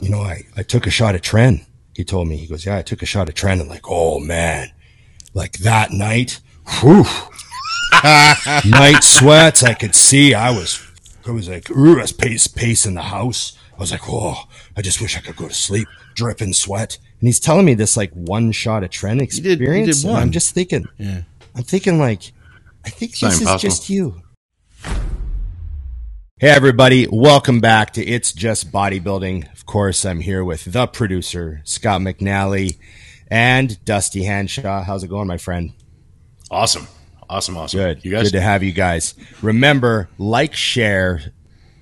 you know, I, I took a shot at Tren. He told me, he goes, yeah, I took a shot at Tren. I'm like, oh man, like that night, whew, night sweats. I could see I was, I was like, ooh, I was pace, pacing the house. I was like, oh, I just wish I could go to sleep, dripping sweat. And he's telling me this like one shot of Tren did- you experience. did and I'm just thinking, Yeah. I'm thinking like, I think not this is impossible. just you. Hey everybody, welcome back to It's Just Bodybuilding. Of course, I'm here with the producer, Scott McNally, and Dusty Hanshaw. How's it going, my friend? Awesome. Awesome. Awesome. Good. You guys? Good to have you guys. Remember, like, share,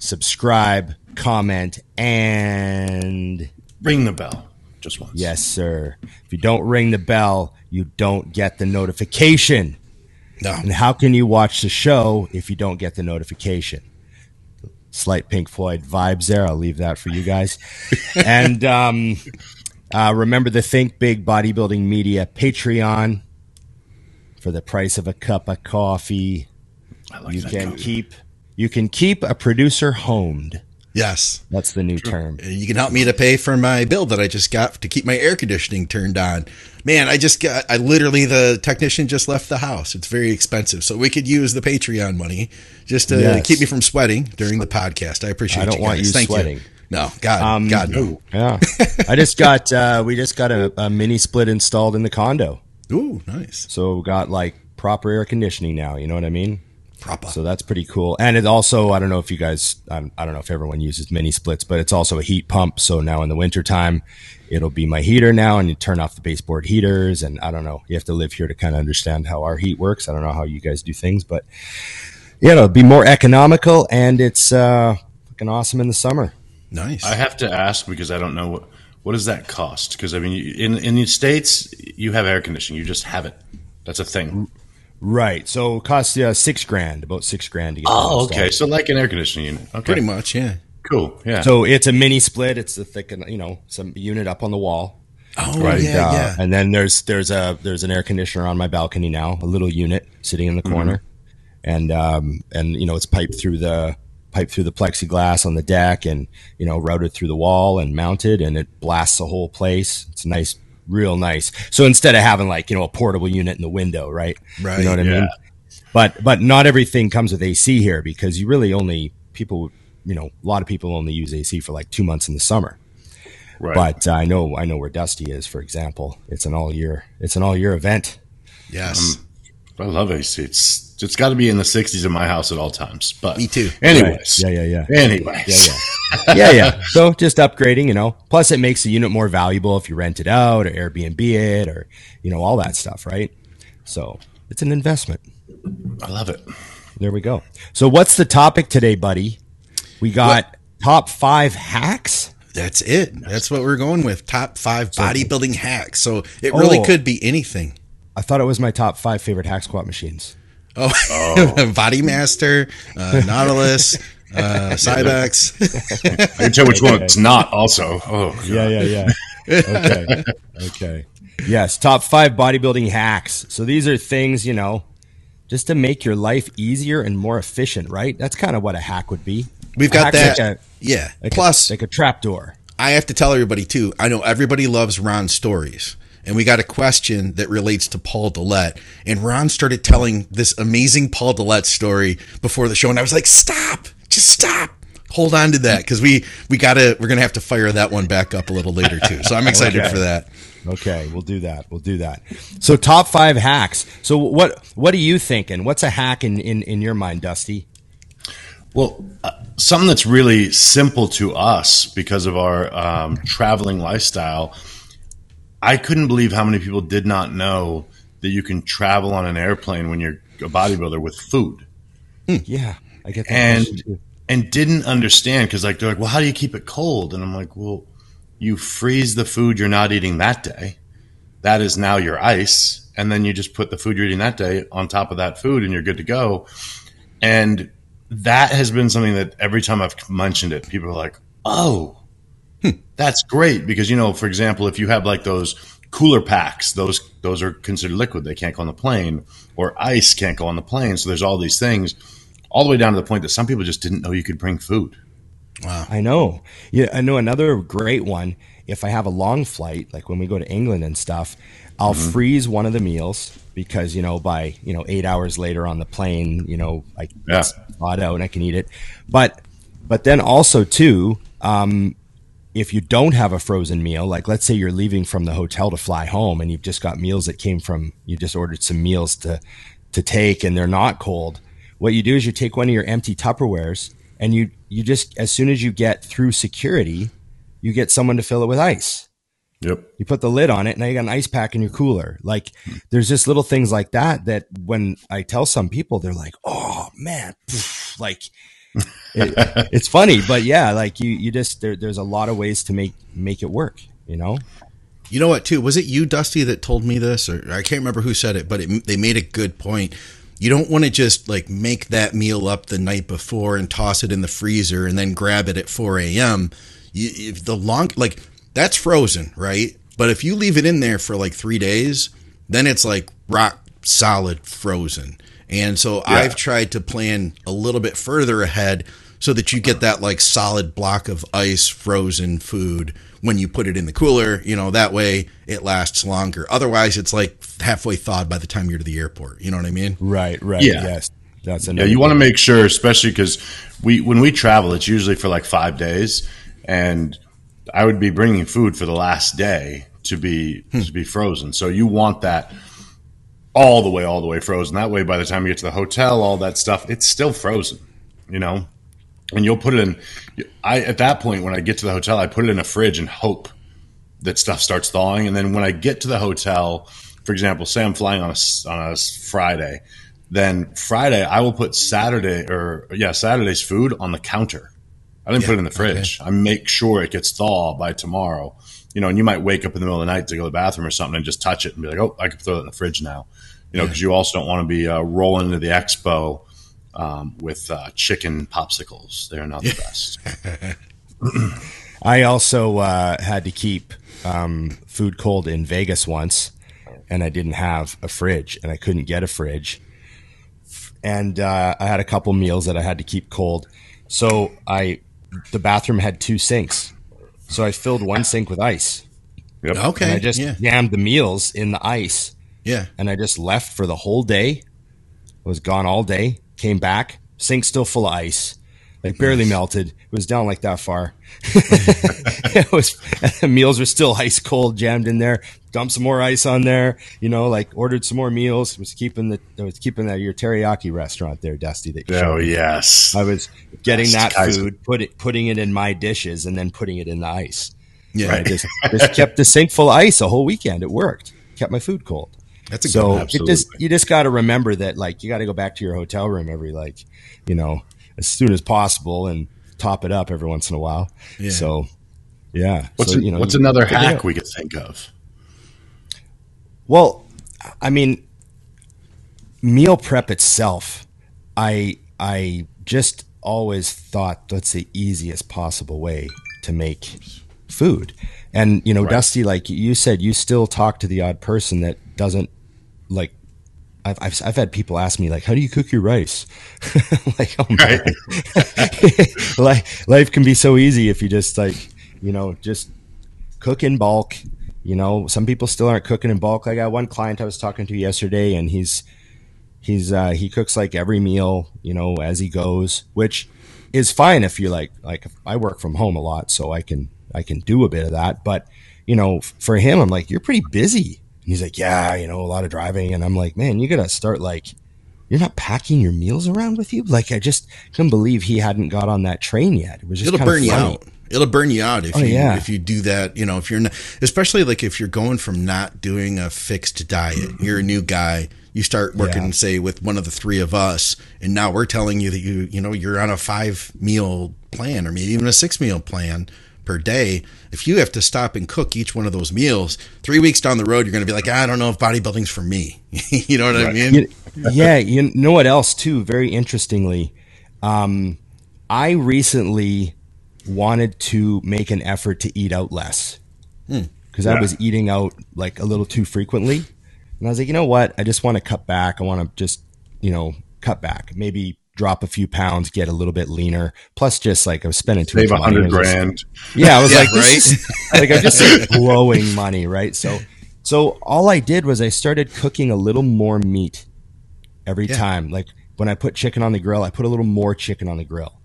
subscribe, comment, and ring the bell just once. yes, sir. If you don't ring the bell, you don't get the notification. No. And how can you watch the show if you don't get the notification? Slight Pink Floyd vibes there. I'll leave that for you guys. and um, uh, remember the Think Big Bodybuilding Media Patreon for the price of a cup of coffee. I like You can keep you can keep a producer homed. Yes. That's the new term. You can help me to pay for my bill that I just got to keep my air conditioning turned on. Man, I just got, I literally, the technician just left the house. It's very expensive. So we could use the Patreon money just to Yes. keep me from sweating during the podcast. I appreciate I don't you want guys. you Thank sweating. you. No, God, Um, God, no. Yeah, I just got uh, we just got a, a mini split installed in the condo. Ooh, nice. So got like proper air conditioning now. You know what I mean? Proper. So that's pretty cool. And it also, I don't know if you guys, I don't, I don't know if everyone uses mini splits, but it's also a heat pump. So now in the wintertime, it'll be my heater now and you turn off the baseboard heaters. And I don't know, you have to live here to kind of understand how our heat works. I don't know how you guys do things, but yeah, it'll be more economical and it's, uh, fucking awesome in the summer. nice. I have to ask because I don't know what what does that cost? Because I mean, in in the states, you have air conditioning. You just have it. That's a thing. Right. So it costs uh, six grand, about six grand to get. Oh, okay. So like an air conditioning unit. Okay. Pretty much, yeah. Cool. Yeah. So it's a mini split. It's a thick, you know, some unit up on the wall. Oh, Right. yeah, Uh, yeah. And then there's there's a there's an air conditioner on my balcony now, a little unit sitting in the corner, and um and you know it's piped through the piped through the plexiglass on the deck, and you know routed through the wall and mounted, and it blasts the whole place. It's a nice, real nice. So instead of having like you know a portable unit in the window, right? Right, You know what I mean? But but not everything comes with AC here because you really only people you know a lot of people only use AC for like two months in the summer. right. But uh, I know I know where Dusty is, for example. It's an all year it's an all year event. Yes. I love AC. It's it's got to be in the 60s in my house at all times. But Me too. Anyways. Yeah, yeah, yeah. Anyways. Yeah, yeah. yeah, yeah. So just upgrading, you know. Plus it makes the unit more valuable if you rent it out or Airbnb it or you know, all that stuff, right? So it's an investment. I love it. There we go. So what's the topic today, buddy? We got top five hacks. That's it. That's what we're going with. Top five bodybuilding hacks. So it really Oh. could be anything. I thought it was my top five favorite hack squat machines. Oh, Body Master, uh, Nautilus, uh, Cybex. I can tell which one it's not. Also. Oh. God. Yeah, yeah, yeah. Okay. Okay. Yes, top five bodybuilding hacks. So these are things, you know, just to make your life easier and more efficient, right? That's kind of what a hack would be. We've A got that. Like a, yeah. like Plus, a, like a trapdoor. I have to tell everybody too. I know everybody loves Ron's stories. And we got a question that relates to Paul Dillett. And Ron started telling this amazing Paul Dillett story before the show. And I was like, stop, just stop. Hold on to that because we we gotta we're gonna have to fire that one back up a little later too. So I'm excited Okay. for that. Okay, we'll do that. We'll do that. So top five hacks. So what what are you thinking? What's a hack in in, in your mind, Dusty? Well, uh, something that's really simple to us because of our um, traveling lifestyle. I couldn't believe how many people did not know that you can travel on an airplane when you're a bodybuilder with food, hmm. Yeah, I get that. and and didn't understand because like they're like, well, how do you keep it cold? And I'm like, well, you freeze the food you're not eating that day. That is now your ice, and then you just put the food you're eating that day on top of that food, and you're good to go. And that has been something that every time I've mentioned it, people are like, "Oh, that's great." Because you know, for example, if you have like those cooler packs, those those are considered liquid; they can't go on the plane, or ice can't go on the plane. So there's all these things, all the way down to the point that some people just didn't know you could bring food. Wow. I know. Yeah, I know another great one. If I have a long flight, like when we go to England and stuff, I'll freeze one of the meals because you know by you know eight hours later on the plane, you know I Yeah. it's thawed out and I can eat it. But but then also too, um, if you don't have a frozen meal, like let's say you're leaving from the hotel to fly home and you've just got meals that came from you just ordered some meals to to take and they're not cold. What you do is you take one of your empty Tupperwares and you you just as soon as you get through security, you get someone to fill it with ice. Yep. You put the lid on it, now you got an ice pack in your cooler. Like there's just little things like that that when I tell some people, they're like, "Oh man," like it, it's funny, but yeah, like you you just there, there's a lot of ways to make make it work. You know, You know what? Too was it you, Dusty, that told me this, or I can't remember who said it, but it, they made a good point. You don't want to just like make that meal up the night before and toss it in the freezer and then grab it at 4 a.m. If the long like that's frozen, right? But if you leave it in there for like three days, then it's like rock solid frozen. And so I've tried to plan a little bit further ahead so that you get that like solid block of ice frozen food when you put it in the cooler. You know, that way it lasts longer. Otherwise, it's like halfway thawed by the time you're to the airport. You know what I mean? right, right, Yeah. yes, that's Yeah, you want to make sure, especially because we when we travel, it's usually for like five days, and I would be bringing food for the last day to be hmm. to be frozen. So you want that all the way, all the way frozen. That way, by the time you get to the hotel, all that stuff, it's still frozen. You know, and you'll put it in. I at that point when I get to the hotel, I put it in a fridge and hope that stuff starts thawing. And then when I get to the hotel, for example, say I'm flying on a, on a Friday, then Friday I will put Saturday or yeah Saturday's food on the counter. I didn't put it in the fridge. I make sure it gets thawed by tomorrow. You know, and you might wake up in the middle of the night to go to the bathroom or something and just touch it and be like, oh, I can throw it in the fridge now. You know, because you also don't want to be uh, rolling into the expo um, with uh, chicken popsicles. They're not the best. I also uh, had to keep um, food cold in Vegas once, and I didn't have a fridge, and I couldn't get a fridge. And uh, I had a couple meals that I had to keep cold, so I the bathroom had two sinks, so I filled one sink with ice, Yep. Okay. and I just yeah. jammed the meals in the ice, Yeah. and I just left for the whole day. Was gone all day. Came back, sink still full of ice, like barely melted. It was down like that far. it was meals were still ice cold, jammed in there. Dumped some more ice on there. You know, like ordered some more meals. Was keeping the I was keeping that your teriyaki restaurant there, Dusty. That Oh yes. I was getting that food, put it, putting it in my dishes, and then putting it in the ice. Yeah. I just just kept the sink full of ice a whole weekend. It worked. Kept my food cold. That's a So good it just you just got to remember that like you got to go back to your hotel room every like you know as soon as possible and top it up every once in a while. Yeah. So yeah. What's so, you know what's another hack we could think of? Well, I mean, meal prep itself, I I just always thought that's the easiest possible way to make food. And you know, Dusty, like you said, you still talk to the odd person that doesn't like. I've, I've, I've had people ask me like, "How do you cook your rice?" like, oh man, life life can be so easy if you just like, you know, just cook in bulk. You know, some people still aren't cooking in bulk. I got one client I was talking to yesterday, and he's he's uh, he cooks like every meal, you know, as he goes, which is fine if you like. Like I work from home a lot, so I can I can do a bit of that. But you know, for him, I'm like, you're pretty busy. He's like, yeah, you know, a lot of driving, and I'm like, man, you gotta start like. You're not packing your meals around with you? Like I just couldn't believe he hadn't got on that train yet. It was just It'll burn you out. It'll burn you out if Oh, you yeah. if you do that. You know, if you're not, especially like if you're going from not doing a fixed diet, you're a new guy. You start working, Yeah. say, with one of the three of us, and now we're telling you that you you know you're on a five meal plan or maybe even a six meal plan per day. If you have to stop and cook each one of those meals, three weeks down the road, you're going to be like, I don't know if bodybuilding's for me. you know what I mean? You- yeah, you know what else too? Very interestingly, um, I recently wanted to make an effort to eat out less because I Yeah. was eating out like a little too frequently, and I was like, you know what? I just want to cut back. I want to just you know cut back. Maybe drop a few pounds, get a little bit leaner. Plus, just like I was spending too Save a much money. hundred I just- grand. yeah, I was Yeah, like, this is- like I just started blowing money, right? So, so all I did was I started cooking a little more meat every Yeah. time. Like when I put chicken on the grill, I put a little more chicken on the grill,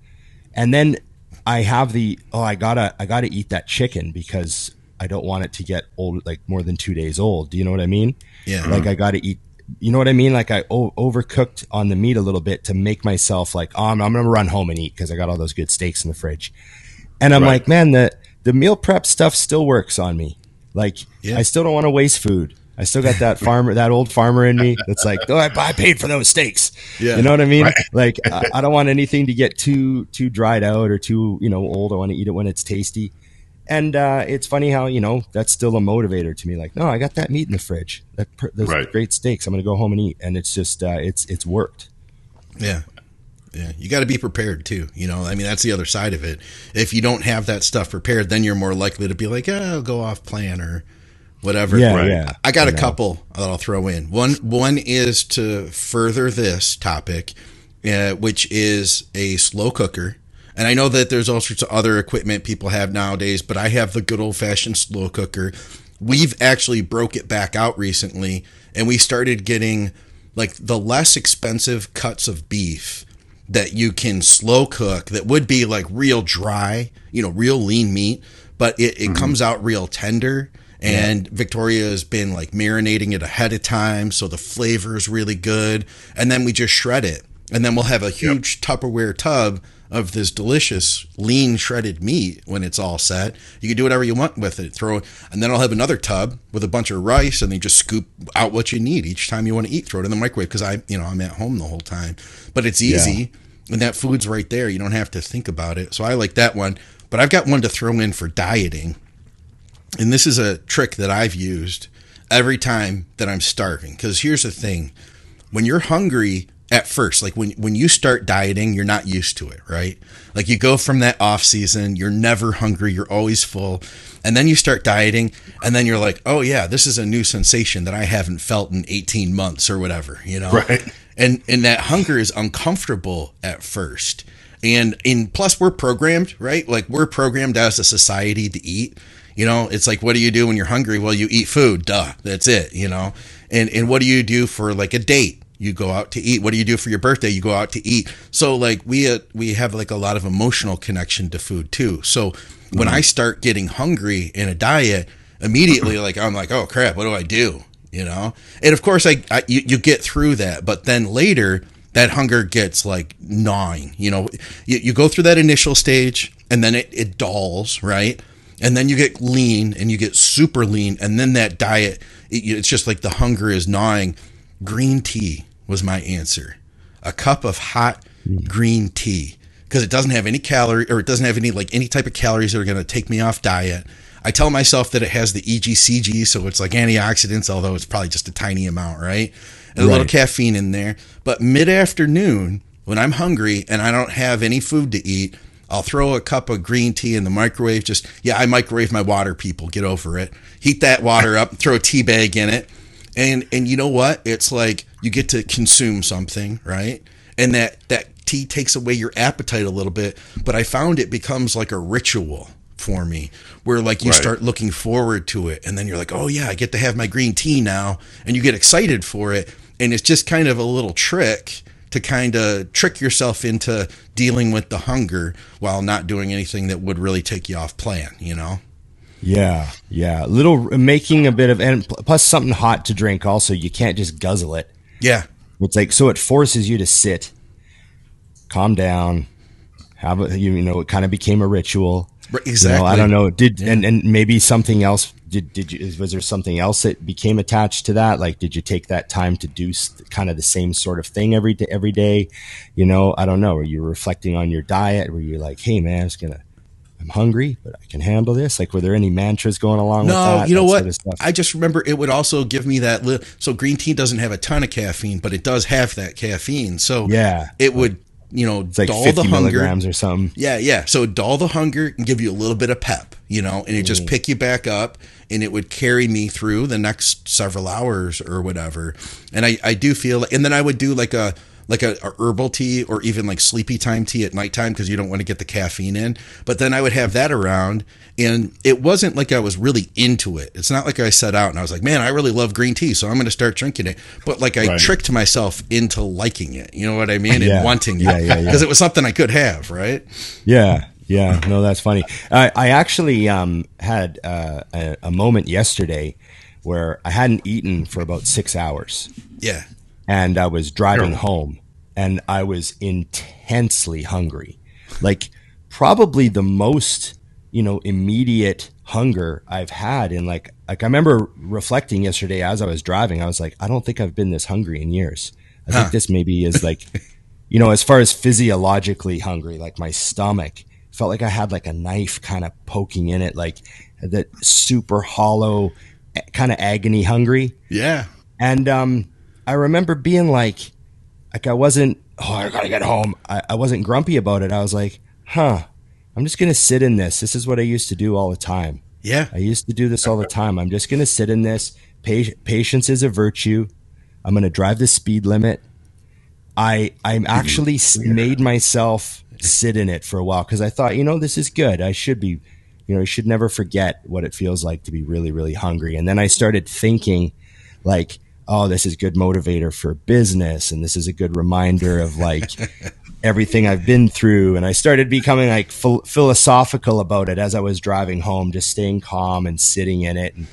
and then I have the oh, I gotta I gotta eat that chicken because I don't want it to get old, like more than two days old. Do you know what I mean? Yeah. Like mm-hmm. I gotta eat. You know what I mean? Like I o- overcooked on the meat a little bit to make myself like, oh, I'm, I'm gonna run home and eat because I got all those good steaks in the fridge. And I'm Right. like, man, the the meal prep stuff still works on me. Like, Yeah. I still don't want to waste food. I still got that farmer, that old farmer in me that's like, oh, I, I paid for those steaks. Yeah. You know what I mean? Like, I, I don't want anything to get too too dried out or too you know old. I want to eat it when it's tasty. And uh, it's funny how you know that's still a motivator to me. Like, no, I got that meat in the fridge. That per- those Right. great steaks. I'm gonna go home and eat, and it's just uh, it's it's worked. Yeah. Yeah. You got to be prepared too. You know, I mean, that's the other side of it. If you don't have that stuff prepared, then you're more likely to be like, oh, I'll go off plan or whatever. Yeah, Right. yeah. I got You a couple that I'll throw in. One one is to further this topic, uh, which is a slow cooker. And I know that there's all sorts of other equipment people have nowadays, but I have the good old fashioned slow cooker. We've actually broke it back out recently, and we started getting like the less expensive cuts of beef that you can slow cook that would be like real dry, you know, real lean meat, but it, it mm-hmm. comes out real tender. And Victoria has been like marinating it ahead of time, so the flavor is really good. And then we just shred it, and then we'll have a huge Tupperware tub of this delicious lean shredded meat when it's all set. You can do whatever you want with it. Throw, and then I'll have another tub with a bunch of rice, and then just scoop out what you need each time you want to eat. Throw it in the microwave because I, you know, I'm at home the whole time. But it's easy, and that food's right there. You don't have to think about it. So I like that one. But I've got one to throw in for dieting, and this is a trick that I've used every time that I'm starving. Because here's the thing: when you're hungry at first, like when when you start dieting, you're not used to it, right? Like you go from that off season, you're never hungry, you're always full, and then you start dieting, and then you're like, oh yeah, this is a new sensation that I haven't felt in 18 months or whatever, you know? Right. And and that hunger is uncomfortable at first. And in plus we're programmed, right? Like we're programmed as a society to eat. You know, it's like what do you do when you're hungry? Well, you eat food. Duh. That's it, you know. And and what do you do for like a date? You go out to eat. What do you do for your birthday? You go out to eat. So like we uh, we have like a lot of emotional connection to food too. So when I start getting hungry in a diet, immediately like I'm like, "Oh crap, what do I do?" you know and of course I, I you, you get through that but then later that hunger gets like gnawing you know you, you go through that initial stage and then it, it dulls right and then you get lean and you get super lean and then that diet it, it's just like the hunger is gnawing green tea was my answer a cup of hot green tea because it doesn't have any calorie or it doesn't have any like any type of calories that are going to take me off diet I tell myself that it has the EGCG, so it's like antioxidants, although it's probably just a tiny amount, right? And a little Right. caffeine in there. But mid afternoon, when I'm hungry and I don't have any food to eat, I'll throw a cup of green tea in the microwave. Just, yeah, I microwave my water, people. Get over it. Heat that water up, throw a tea bag in it. And, and you know what? It's like you get to consume something, right? And that, that tea takes away your appetite a little bit. But I found it becomes like a ritual for me where like you Right. start looking forward to it and then you're like oh yeah i get to have my green tea now and you get excited for it and it's just kind of a little trick to kind of trick yourself into dealing with the hunger while not doing anything that would really take you off plan you know Yeah, yeah. Little uh, making a bit of and plus something hot to drink. Also, you can't just guzzle it. yeah It's like so it forces you to sit, calm down, have a you know it kind of became a ritual. Right, You know, exactly I don't know. Did and and maybe something else. Did did you was there something else that became attached to that? Like, did you take that time to do kind of the same sort of thing every day? Every day, you know. I don't know. Were you reflecting on your diet? Were you like, hey man, it's gonna. I'm hungry, but I can handle this. Like, were there any mantras going along with no that? you know that what sort of i just remember it would also give me that li- so green tea doesn't have a ton of caffeine but it does have that caffeine so Yeah. it would you know It's like dull 50 the hunger milligrams or something. Yeah, yeah. So dull the hunger and give you a little bit of pep, you know, and it just mm. pick you back up and it would carry me through the next several hours or whatever. And I, I do feel and then I would do like a like a, a herbal tea or even like sleepy time tea at nighttime because you don't want to get the caffeine in. But then I would have that around, and it wasn't like I was really into it. It's not like I set out and I was like, man, I really love green tea, so I'm going to start drinking it. But like I Right. tricked myself into liking it. You know what I mean? Yeah. And wanting Yeah, it yeah, yeah. because it was something I could have, right? Yeah, yeah. No, that's funny. I, I actually um, had uh, a, a moment yesterday where I hadn't eaten for about six hours, Yeah. And I was driving Sure. home, and I was intensely hungry, like probably the most you know immediate hunger I've had in like like I remember reflecting yesterday as I was driving. I was like, I don't think I've been this hungry in years. I think this maybe is like you know, as far as physiologically hungry, like my stomach felt like I had like a knife kind of poking in it, like that super hollow, kind of agony hungry. Yeah. And um, I remember being like, like I wasn't, oh, I gotta get home. I, I wasn't grumpy about it. I was like, huh, I'm just gonna sit in this. This is what I used to do all the time. Yeah. I used to do this all the time. I'm just gonna sit in this. Patience is a virtue. I'm gonna drive the speed limit. I I'm mm-hmm. actually s made myself sit in it for a while because I thought, you know, this is good. I should be, you know, you should never forget what it feels like to be really, really hungry. And then I started thinking, like, oh, this is good motivator for business, and this is a good reminder of like everything I've been through. And I started becoming like phil- philosophical about it as I was driving home, just staying calm and sitting in it. And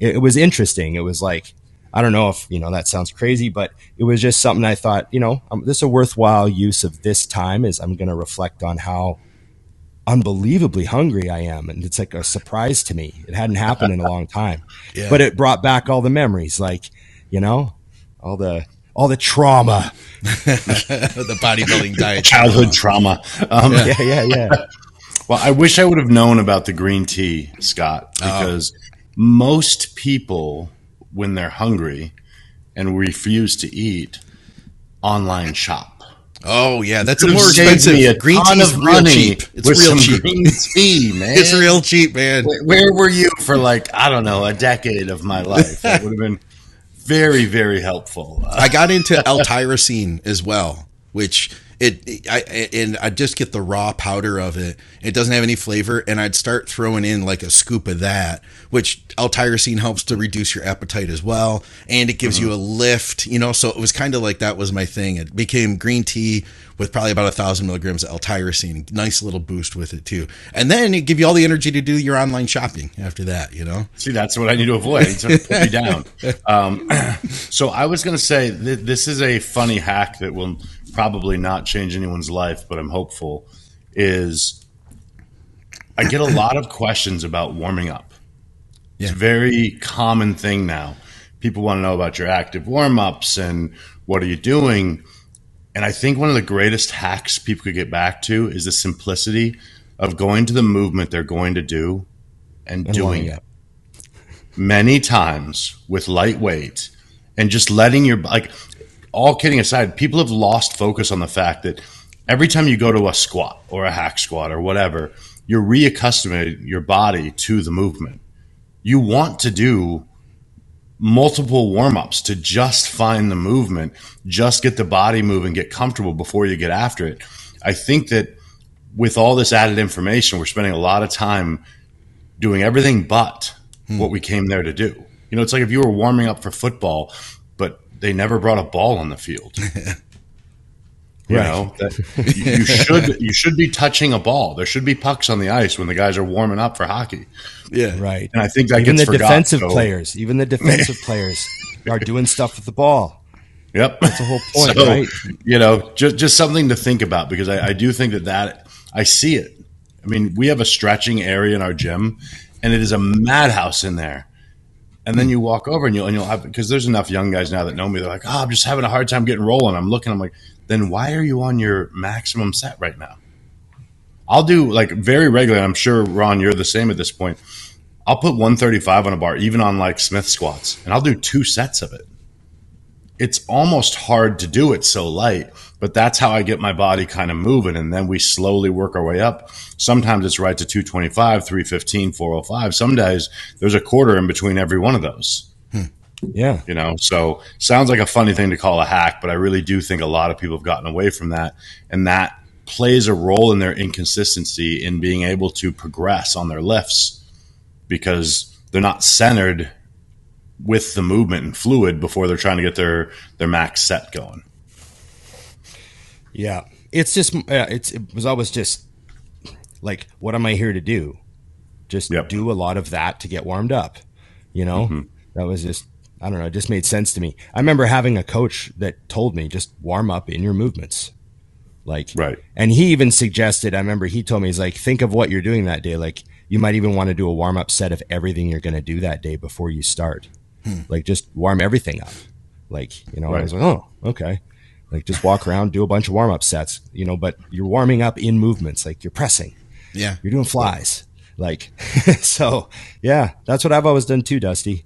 it, it was interesting. It was like, I don't know if, you know, that sounds crazy, but it was just something I thought, you know, um, this is a worthwhile use of this time is I'm going to reflect on how unbelievably hungry I am. And it's like a surprise to me. It hadn't happened in a long time, Yeah. but it brought back all the memories, like, you know, all the, all the trauma. the bodybuilding diet. Childhood trauma. Um, Yeah. Yeah. Yeah. Well, I wish I would have known about the green tea, Scott, because most people, when they're hungry and refuse to eat, online shop. Oh yeah, that's a Could've more expensive. me a green tea is real cheap. It's real cheap. green tea, man. It's real cheap, man. Where, where were you for like I don't know a decade of my life? That would have been very very helpful. I got into L-tyrosine as well, which it I and I just get the raw powder of it. It doesn't have any flavor, and I'd start throwing in like a scoop of that, which L-tyrosine helps to reduce your appetite as well, and it gives you a lift. You know, so it was kind of like that was my thing. It became green tea with probably about a thousand milligrams of L-tyrosine. Nice little boost with it too, and then it give you all the energy to do your online shopping after that. You know, See, that's what I need to avoid. It's going to put me down. Um, so I was going to say th- this is a funny hack that will probably not change anyone's life, but I'm hopeful. Is I get a lot of questions about warming up. It's a very common thing now. People want to know about your active warm ups and what are you doing. And I think one of the greatest hacks people could get back to is the simplicity of going to the movement they're going to do and, And doing it many times with light weight and just letting your like all kidding aside people have lost focus on the fact that every time you go to a squat or a hack squat or whatever you're reaccustoming your body to the movement. You want to do multiple warm-ups to just find the movement just get the body moving get comfortable before you get after it. I think that with all this added information we're spending a lot of time doing everything but hmm. what we came there to do. You know, it's like if you were warming up for football, but they never brought a ball on the field. You Right. know, that you you should you should be touching a ball. There should be pucks on the ice when the guys are warming up for hockey. yeah, Right. And I think that even gets the forgot, defensive so- players, even the defensive players are doing stuff with the ball. Yep, That's the whole point, So, right? You know, just just something to think about because I, I do think that that I see it. I mean, we have a stretching area in our gym, and it is a madhouse in there. And then you walk over and you'll and you'll have because there's enough young guys now that know me. They're like, "Oh, I'm just having a hard time getting rolling." I'm looking. I'm like, then why are you on your maximum set right now? I'll do like very regularly. I'm sure Ron, you're the same at this point. I'll put 135 on a bar, even on like Smith squats, and I'll do two sets of it it's almost hard to do it so light, but that's how I get my body kind of moving. And then we slowly work our way up. Sometimes it's right to 225, 315, 405. Some days there's a quarter in between every one of those. Hmm. Yeah. You know, so sounds like a funny thing to call a hack, but I really do think a lot of people have gotten away from that. And that plays a role in their inconsistency in being able to progress on their lifts because they're not centered with the movement and fluid before they're trying to get their, their max set going. Yeah. It's just, uh, it's, it was always just like, what am I here to do? Just Yep. do a lot of that to get warmed up. You know, that was just, I don't know, it just made sense to me. I remember having a coach that told me just warm up in your movements. Like, Right. And he even suggested, I remember he told me, he's like, think of what you're doing that day. Like, you might even want to do a warm up set of everything you're going to do that day before you start. Like, just warm everything up. Like, you know, I was like, oh, okay. Like, just walk around, do a bunch of warm up sets, you know, but you're warming up in movements. Like, you're pressing, Yeah. you're doing flies. Like, so yeah, that's what I've always done too, Dusty.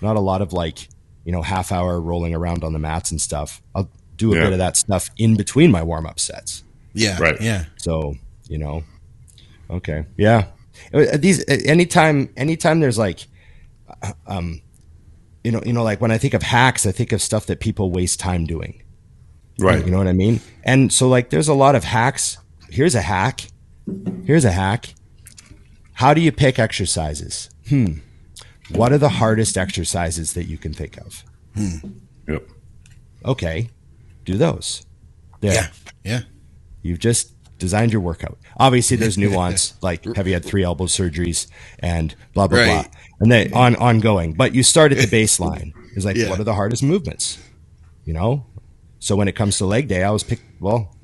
Not a lot of like, you know, half hour rolling around on the mats and stuff. I'll do a Yeah. bit of that stuff in between my warm up sets. Yeah. Right. Yeah. So, you know, okay. Yeah. Uh, These, uh, anytime, anytime there's like, uh, um, you know, you know, like when I think of hacks, I think of stuff that people waste time doing. Right. You know what I mean? And so like there's a lot of hacks. Here's a hack. Here's a hack. How do you pick exercises? Hmm. What are the hardest exercises that you can think of? Hmm. Yep. Okay. Do those. There. Yeah. Yeah. You've just designed your workout. Obviously there's nuance, like have you had three elbow surgeries and blah blah Right. blah. And then on ongoing. But you start at the baseline. Is like Yeah. what are the hardest movements? You know? So when it comes to leg day, I was pick well,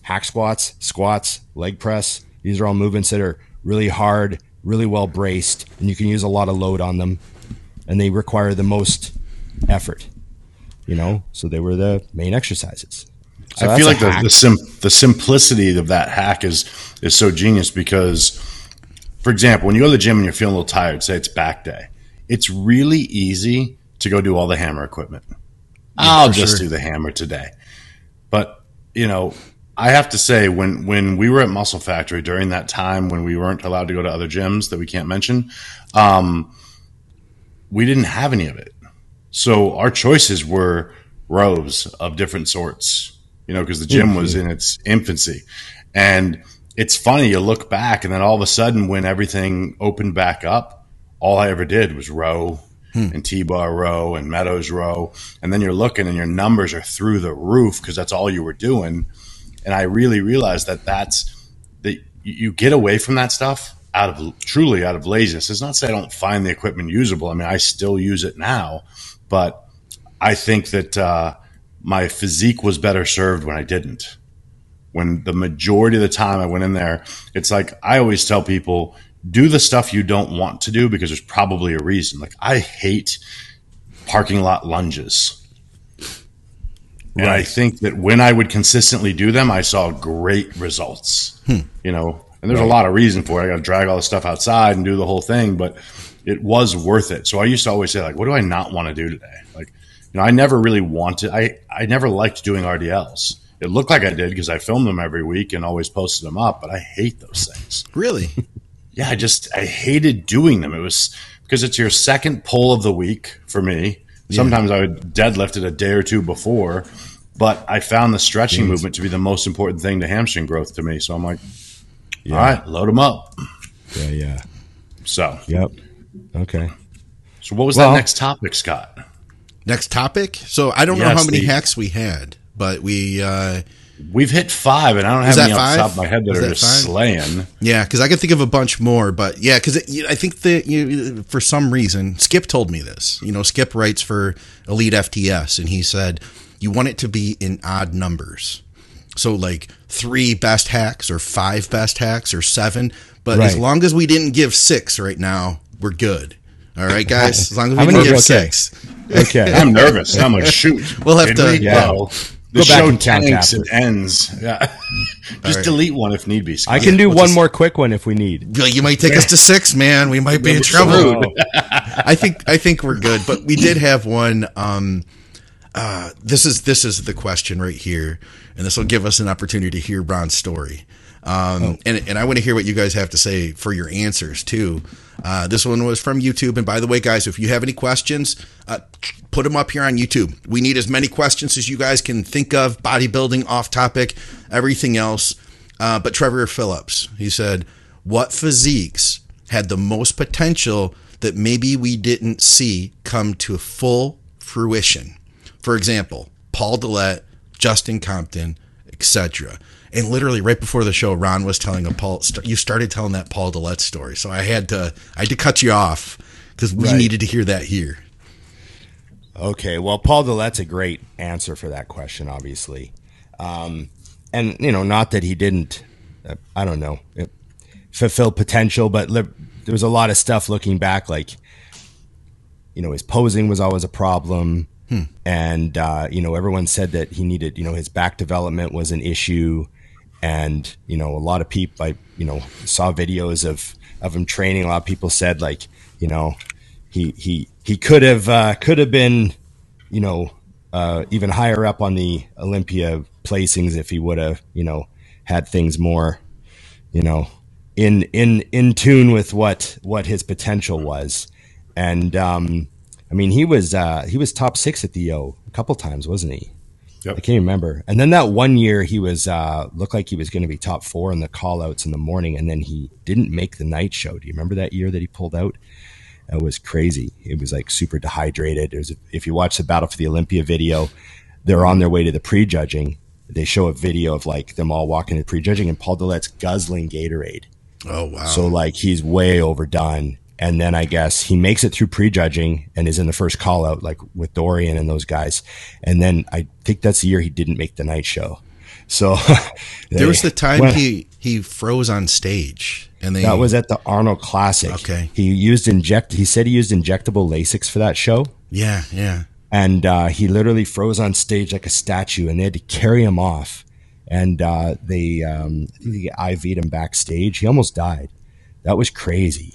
hack squats, squats, leg press. These are all movements that are really hard, really well braced, and you can use a lot of load on them, and they require the most effort. You know, so they were the main exercises. So I feel like the the, sim- the simplicity of that hack is is so genius because, for example, when you go to the gym and you're feeling a little tired, say it's back day, it's really easy to go do all the hammer equipment. I'll just sure. do the hammer today. But you know, I have to say when when we were at Muscle Factory during that time when we weren't allowed to go to other gyms that we can't mention, um, we didn't have any of it. So our choices were rows of different sorts, you know, because the gym was in its infancy. And it's funny, you look back and then all of a sudden when everything opened back up, all I ever did was row and T-bar row and Meadows row. And then you're looking and your numbers are through the roof because that's all you were doing. And I really realized that that's that you- get away from that stuff out of truly out of laziness. It's not say I don't find the equipment usable. I mean, I still use it now, but I think that uh, my physique was better served when I didn't. When the majority of the time I went in there, it's like I always tell people do the stuff you don't want to do because there's probably a reason. Like I hate parking lot lunges. And I think that when I would consistently do them, I saw great results. Hmm. You know, and there's a lot of reason for it. I got to drag all the stuff outside and do the whole thing, but it was worth it. So I used to always say, like, what do I not want to do today? Like, you know, I never really wanted. I I never liked doing RDLs. It looked like I did because I filmed them every week and always posted them up, but I hate those things Really? yeah, I just I hated doing them. It was because it's your second pull of the week for me. Sometimes I would deadlift it a day or two before, but I found the stretching movement to be the most important thing to hamstring growth to me. So I'm like, all right, load them up. Yeah, yeah. So, Yep. Okay. so what was Well- that next topic, Scott? Next topic. So I don't know how many the- hacks we had, but we, uh, We've hit five, and I don't have any off the top of my head that Is are that just five? slaying. yeah, because I can think of a bunch more, but yeah, because I think that you, for some reason, Skip told me this. You know, Skip writes for Elite FTS, and he said you want it to be in odd numbers. So like three best hacks or five best hacks or seven. But as long as we didn't give six right now, we're good. All right, guys. As long as we didn't give okay. six. Okay. I'm nervous. I'm like, shoot. We'll have Did to- we? yeah. Well, the Go back show and count tanks after. and ends. Yeah. Just right. delete one if need be. Scott. I can do we'll one just- more quick one if we need. You might take us to six, man. We might be in trouble. I think I think we're good, but we did have one. Um, uh, this is this is the question right here, and this will give us an opportunity to hear Ron's story. Um, Oh. and, and I want to hear what you guys have to say for your answers too. Uh, this one was from YouTube. And by the way, guys, if you have any questions, uh, put them up here on YouTube. We need as many questions as you guys can think of bodybuilding, off topic, everything else. Uh, but Trevor Phillips, he said, What physiques had the most potential that maybe we didn't see come to full fruition? For example, Paul Dillett, Justin Compton, etc. And literally right before the show, Ron was telling a Paul. st- You started telling that Paul Dillett story, so I had to I had to cut you off because we Right. needed to hear that here. Okay, well, Paul Dillett's a great answer for that question, obviously, um, and you know, not that he didn't, uh, I don't know, uh, fulfill potential, but li- there was a lot of stuff looking back, like you know, his posing was always a problem, and uh, you know, everyone said that he needed, you know, his back development was an issue, and you know, a lot of people, I you know, saw videos of of him training. A lot of people said like, you know, he he he could have uh, could have been, you know, uh, even higher up on the Olympia placings if he would have, you know, had things more, you know, in in in tune with what what his potential was, and um, I mean he was uh, he was top six at the O a couple times, wasn't he? Yep. I can't remember. And then that one year he was uh, looked like he was going to be top four in the call outs in the morning, and then he didn't make the night show. Do you remember that year that he pulled out? It was crazy. It was like super dehydrated. There's a, if you watch the Battle for the Olympia video, they're on their way to the prejudging. They show a video of like them all walking to prejudging, and Paul Dillett's guzzling Gatorade. Oh wow! So like he's way overdone. And then I guess he makes it through prejudging and is in the first call out, like with Dorian and those guys. And then I think that's the year he didn't make the night show. So there was the time when- he he froze on stage, and they that was at the Arnold Classic. Okay. He used inject. He said he used injectable Lasix for that show, yeah yeah. and uh, he literally froze on stage like a statue, and they had to carry him off. And uh, they, um, they IV'd him backstage. He almost died. That was crazy.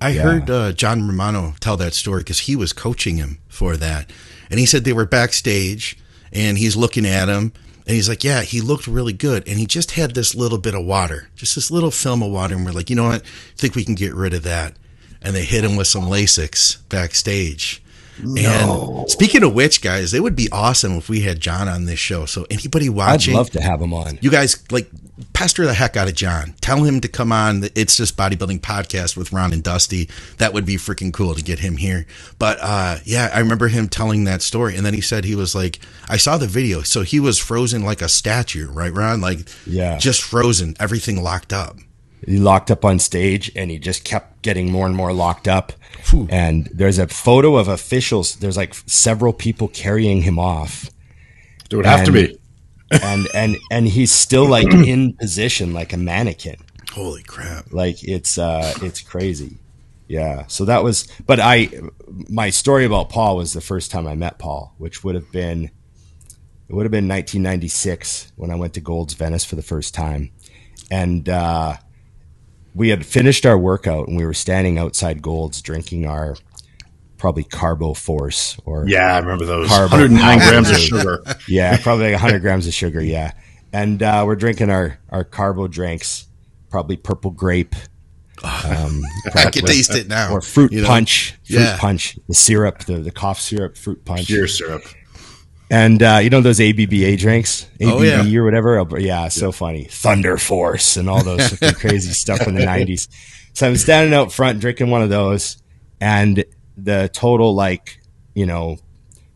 I Yeah. heard uh, John Romano tell that story because he was coaching him for that, and he said they were backstage, and he's looking at him, and he's like, "Yeah, he looked really good, and he just had this little bit of water, just this little film of water, and we're like, you know what? I think we can get rid of that." And they hit him with some Lasix backstage. And speaking of which, guys, it would be awesome if we had John on this show. So anybody watching, I'd love to have him on. you guys like pester the heck out of John. Tell him to come on the It's Just Bodybuilding podcast with Ron and Dusty. That would be freaking cool to get him here. But uh yeah, I remember him telling that story and then he said he was like I saw the video. So he was frozen like a statue, right, Ron? Like Yeah. just frozen, everything locked up. He locked up on stage and he just kept getting more and more locked up. Phew. And there's a photo of officials. There's like several people carrying him off. It would have to And- be. And, and, and he's still like in position, like a mannequin. Holy crap. Like it's, uh, it's crazy. Yeah. So that was, but I, my story about Paul was the first time I met Paul, which would have been, it would have been 1996 when I went to Gold's Venice for the first time. And, uh, we had finished our workout and we were standing outside Gold's drinking our probably Carbo Force or Yeah, I remember those. Carbo 109 grams of sugar. yeah, probably like 100 grams of sugar. Yeah, and uh, we're drinking our our carbo drinks, probably purple grape. Um, I can taste it now. or fruit you know? punch, fruit Yeah. punch, the syrup, the, the cough syrup, fruit punch, Beer syrup. And uh, you know those ABBA drinks, ABB Oh, yeah. or whatever. Oh, Yeah, so funny. Thunder Force and all those crazy stuff in the '90s. So I'm standing out front drinking one of those, and the total like, you know,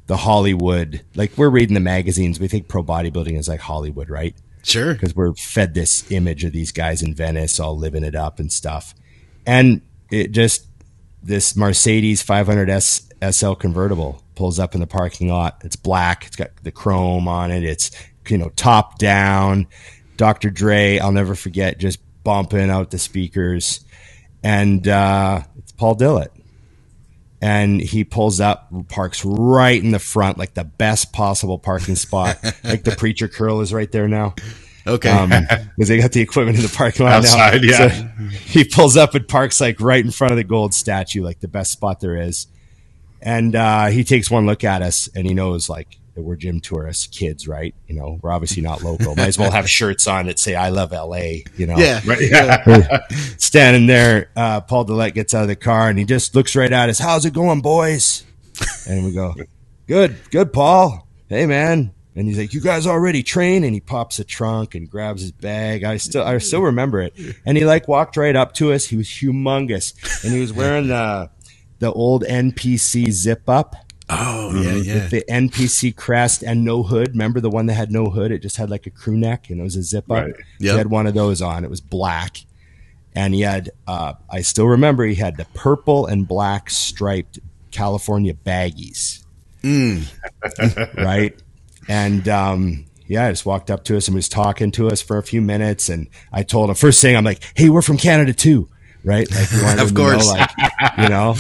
the Hollywood. Like we're reading the magazines, we think pro bodybuilding is like Hollywood, right? Sure. because we're fed this image of these guys in Venice all living it up and stuff. And it just this Mercedes 500 S SL convertible pulls up in the parking lot. It's black. It's got the chrome on it. It's you know top down. Dr. Dre, I'll never forget, just bumping out the speakers, and uh, it's Paul Dillett. And he pulls up, parks right in the front, like the best possible parking spot. like the preacher curl is right there now Okay. um, because they got the equipment in the parking lot Outside, now. yeah. So he pulls up and parks like right in front of the gold statue, like the best spot there is. And uh, he takes one look at us and he knows like that we're gym tourists, kids, right? You know, we're obviously not local. Might as well have shirts on that say "I love LA." You know, Yeah. Right. Yeah. standing there, uh, Paul Dillett gets out of the car and he just looks right at us. How's it going, boys? And we go, good, good, Paul. Hey, man. And he's like, you guys already train? And he pops a trunk and grabs his bag. I still, I still remember it. And he like walked right up to us. He was humongous and he was wearing the, the old NPC zip up Oh yeah, yeah. with the NPC crest and no hood. Remember the one that had no hood? It just had like a crew neck and it was a zip up. Right. He had one of those on. It was black. And he had, uh, I still remember he had the purple and black striped California baggies. right. And, um, yeah, I just walked up to us and was talking to us for a few minutes. And I told him, first thing, I'm like, hey, we're from Canada too. Right. Like, Of to know, course. like, you know,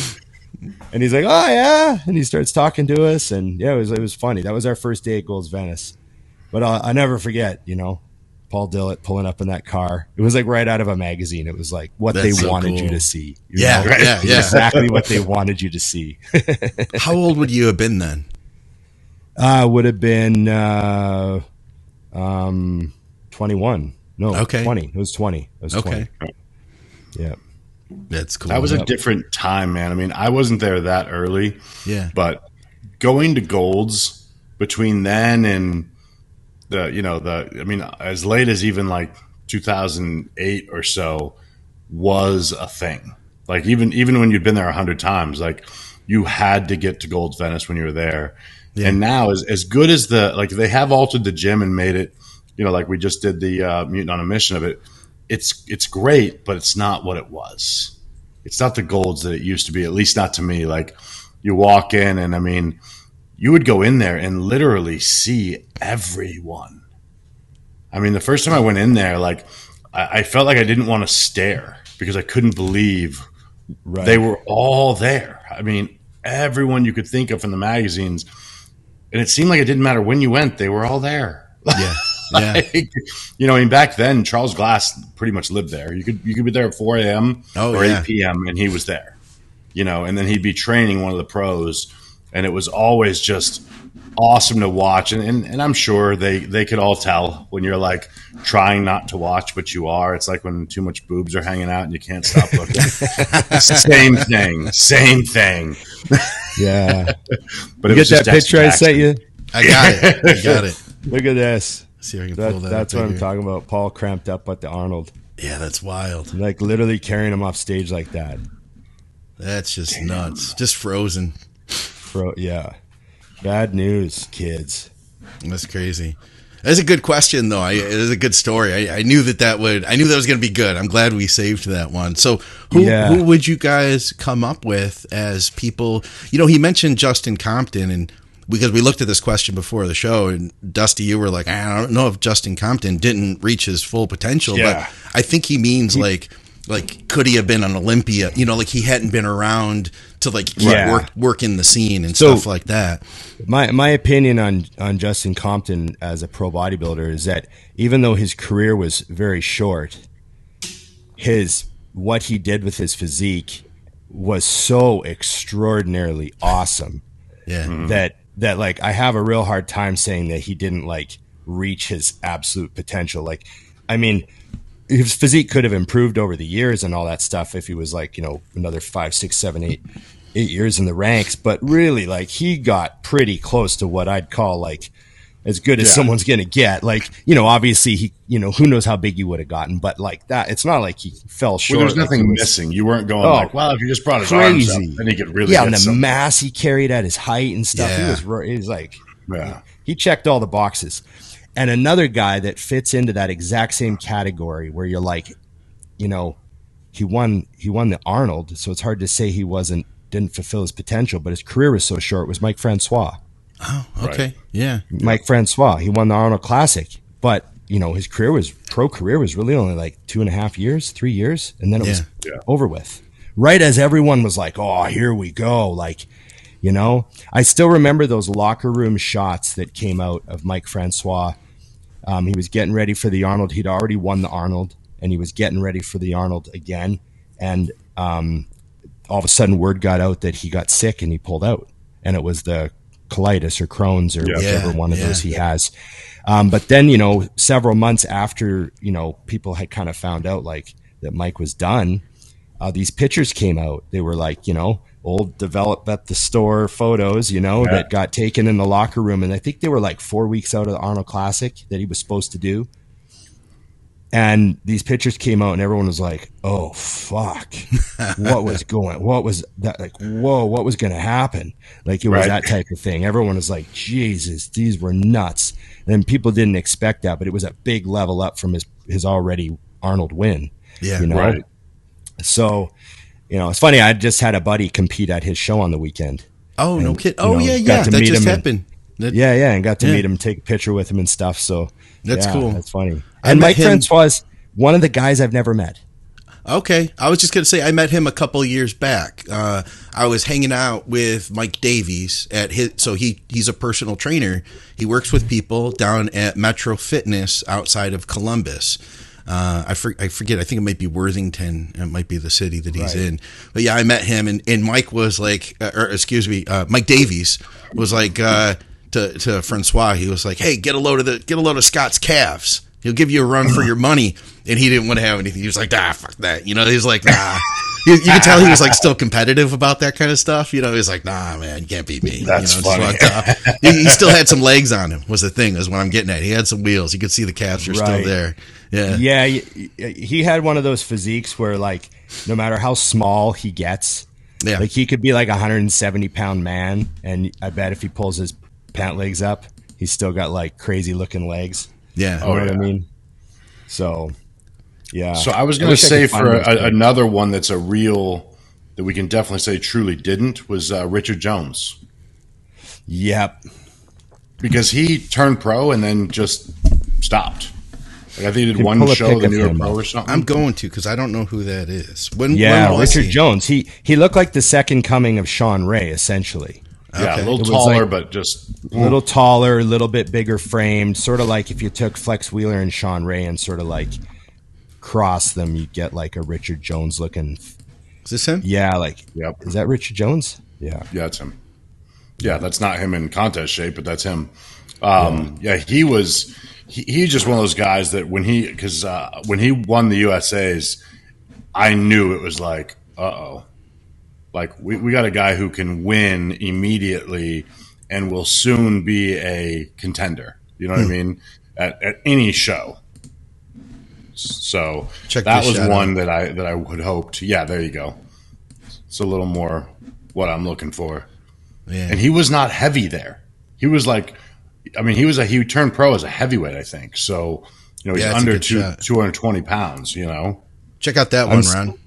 and he's like, "Oh yeah," and he starts talking to us, and yeah, it was it was funny. That was our first day at Gold's Venice, but I'll, I'll never forget. You know, Paul Dillett pulling up in that car. It was like right out of a magazine. It was like what That's they so wanted cool. you to see. you Yeah, know? yeah, yeah. exactly what they wanted you to see. How old would you have been then? uh, would have been uh, um, twenty one. No, Okay. twenty. It was twenty. It was Okay. twenty. Yeah. That's cool. That was a different time, man. I mean, I wasn't there that early, yeah. but going to Golds between then and the, you know, the, I mean, as late as even like 2008 or so was a thing. Like even, even when you'd been there a hundred times, like you had to get to Gold's Venice when you were there. And now as, as good as the, like they have altered the gym and made it, you know, like we just did the uh, mutant on a mission of it. It's, it's great, but it's not what it was. It's not the golds that it used to be at least not to me. Like you walk in and i mean you would go in there and literally see everyone. I mean the first time i went in there like i, I felt like i didn't want to stare because i couldn't believe Right. they were all there. I mean everyone you could think of in the magazines and it seemed like it didn't matter when you went they were all there. Yeah. Yeah. Like, you know, I mean, back then Charles Glass pretty much lived there. You could you could be there at four a.m. Oh, or yeah. eight p.m. and he was there. You know, and then he'd be training one of the pros, and it was always just awesome to watch. And and, and I'm sure they they could all tell when you're like trying not to watch, but you are. It's like when too much boobs are hanging out and you can't stop looking. same thing, same thing. Yeah. But you it was get that just Dexter picture I sent you? I got it. I got it. Look at this. See if I can That, pull that. that's what I'm here. talking about. Paul cramped up at the Arnold, Yeah, that's wild. like literally carrying him off stage like that. That's just nuts. Just frozen. Bro, yeah. Bad news, kids. That's crazy. That's a good question, though. I, it is a good story. I, I knew that that would. I knew that was going to be good. I'm glad we saved that one. So, who Yeah. who would you guys come up with as people? You know, he mentioned Justin Compton, and because we looked at this question before the show, and Dusty, you were like, I don't know if Justin Compton didn't reach his full potential, Yeah. but I think he means like. Like, could he have been an Olympia? You know, like he hadn't been around to like Yeah. work work in the scene and So- stuff like that. My my opinion on on Justin Compton as a pro bodybuilder is that even though his career was very short, his what he did with his physique was so extraordinarily awesome Yeah, that that like I have a real hard time saying that he didn't like reach his absolute potential. Like, I mean, his physique could have improved over the years and all that stuff if he was like you know another five, six, seven, eight, eight years in the ranks. But really, like he got pretty close to what I'd call like as good as Yeah. someone's gonna get. Like, you know, obviously he, you know, who knows how big he would have gotten, but like that, it's not like he fell short. Well, there's like, nothing was- missing. You weren't going Oh, like, well, if you just brought his arms up, crazy. then he could really yeah, and the something. mass he carried at his height and stuff. He was, he was like, Yeah. he checked all the boxes. And another guy that fits into that exact same category where you're like, you know, he won he won the Arnold, so it's hard to say he wasn't didn't fulfill his potential, but his career was so short was Mike Francois. Oh, okay. Yeah. Mike Francois, he won the Arnold Classic, but you know his career was pro career was really only like two and a half years, three years, and then it was Yeah. Yeah. over with. Right as everyone was like, "Oh, here we go!" Like, you know, I still remember those locker room shots that came out of Mike Francois. Um, he was getting ready for the Arnold. He'd already won the Arnold, and he was getting ready for the Arnold again. And um, all of a sudden, word got out that he got sick and he pulled out, and it was the colitis or Crohn's or Yeah. whichever Yeah, one of yeah. those he has. Um, but then, you know, several months after, you know, people had kind of found out like that Mike was done, uh, these pictures came out. They were like, you know, old develop at the store photos, you know, Yeah. that got taken in the locker room. And I think they were like four weeks out of the Arnold Classic that he was supposed to do. And these pictures came out, and everyone was like, "Oh fuck, what was going? What was that? Like, whoa, what was going to happen? Like, it was Right. that type of thing." Everyone was like, "Jesus, these were nuts." And people didn't expect that, but it was a big level up from his his already Arnold win. Yeah. you know. Right. So, you know, it's funny. I just had a buddy compete at his show on the weekend. Oh no And, kid. you Oh know, yeah, yeah. That just him and- happened. That- Yeah, yeah, and got to Yeah. meet him, take a picture with him and stuff. So That's yeah, cool. That's funny. And Mike him- Francois is one of the guys I've never met. Okay, I was just gonna say I met him a couple years back. Uh, I was hanging out with Mike Davies at his. So he he's a personal trainer. He works with people down at Metro Fitness outside of Columbus. Uh, I, for, I forget. I think it might be Worthington. It might be the city that he's Right. in. But yeah, I met him, and, and Mike was like, uh, or excuse me, uh, Mike Davies was like uh, to to Francois. He was like, "Hey, get a load of the get a load of Scott's calves. He'll give you a run for your money." And he didn't want to have anything. He was like, "Ah, fuck that." You know, he was like, "Nah." You, you can tell he was like still competitive about that kind of stuff. You know, he was like, "Nah, man, you can't beat me." That's you know, funny. he, he still had some legs on him. Was the thing is what I'm getting at. He had some wheels. You could see the calves are still there. Yeah. Yeah, he, he had one of those physiques where, like, no matter how small he gets, Yeah. like he could be like a 170 pound man, and I bet if he pulls his pant legs up, he's still got like crazy looking legs. Yeah. You Oh, know what I mean? So, yeah. So I was going to say for a, another one that's a real that we can definitely say truly didn't was uh, Richard Jones Yep. because he turned pro and then just stopped. Like I think he did Can one pull a show, pic then of he were him pro up. or something. I'm going to because I don't know who that is. When? Yeah, when Richard he? Jones. He he looked like the second coming of Shawn Ray, essentially. Yeah, Okay. a little It taller, like- but just A little taller, a little bit bigger framed, sort of like if you took Flex Wheeler and Shawn Ray and sort of like cross them, you get like a Richard Jones looking. Is this him? Yeah, like Yep. is that Richard Jones? Yeah. Yeah, that's him. Yeah, that's not him in contest shape, but that's him. Um, yeah. he was. He, he's just one of those guys that when he because uh, when he won the USA's, I knew it was like, uh oh, like we, we got a guy who can win immediately and will soon be a contender. You know what I hmm. mean? At, at any show. So Check that was one that I that I would hoped. Yeah, there you go. It's a little more what I'm looking for. Yeah. And he was not heavy there. He was like, I mean, he was a he turned pro as a heavyweight, I think. So you know he's Yeah, under two, 220 pounds. You know, Check out that one, s- Ron.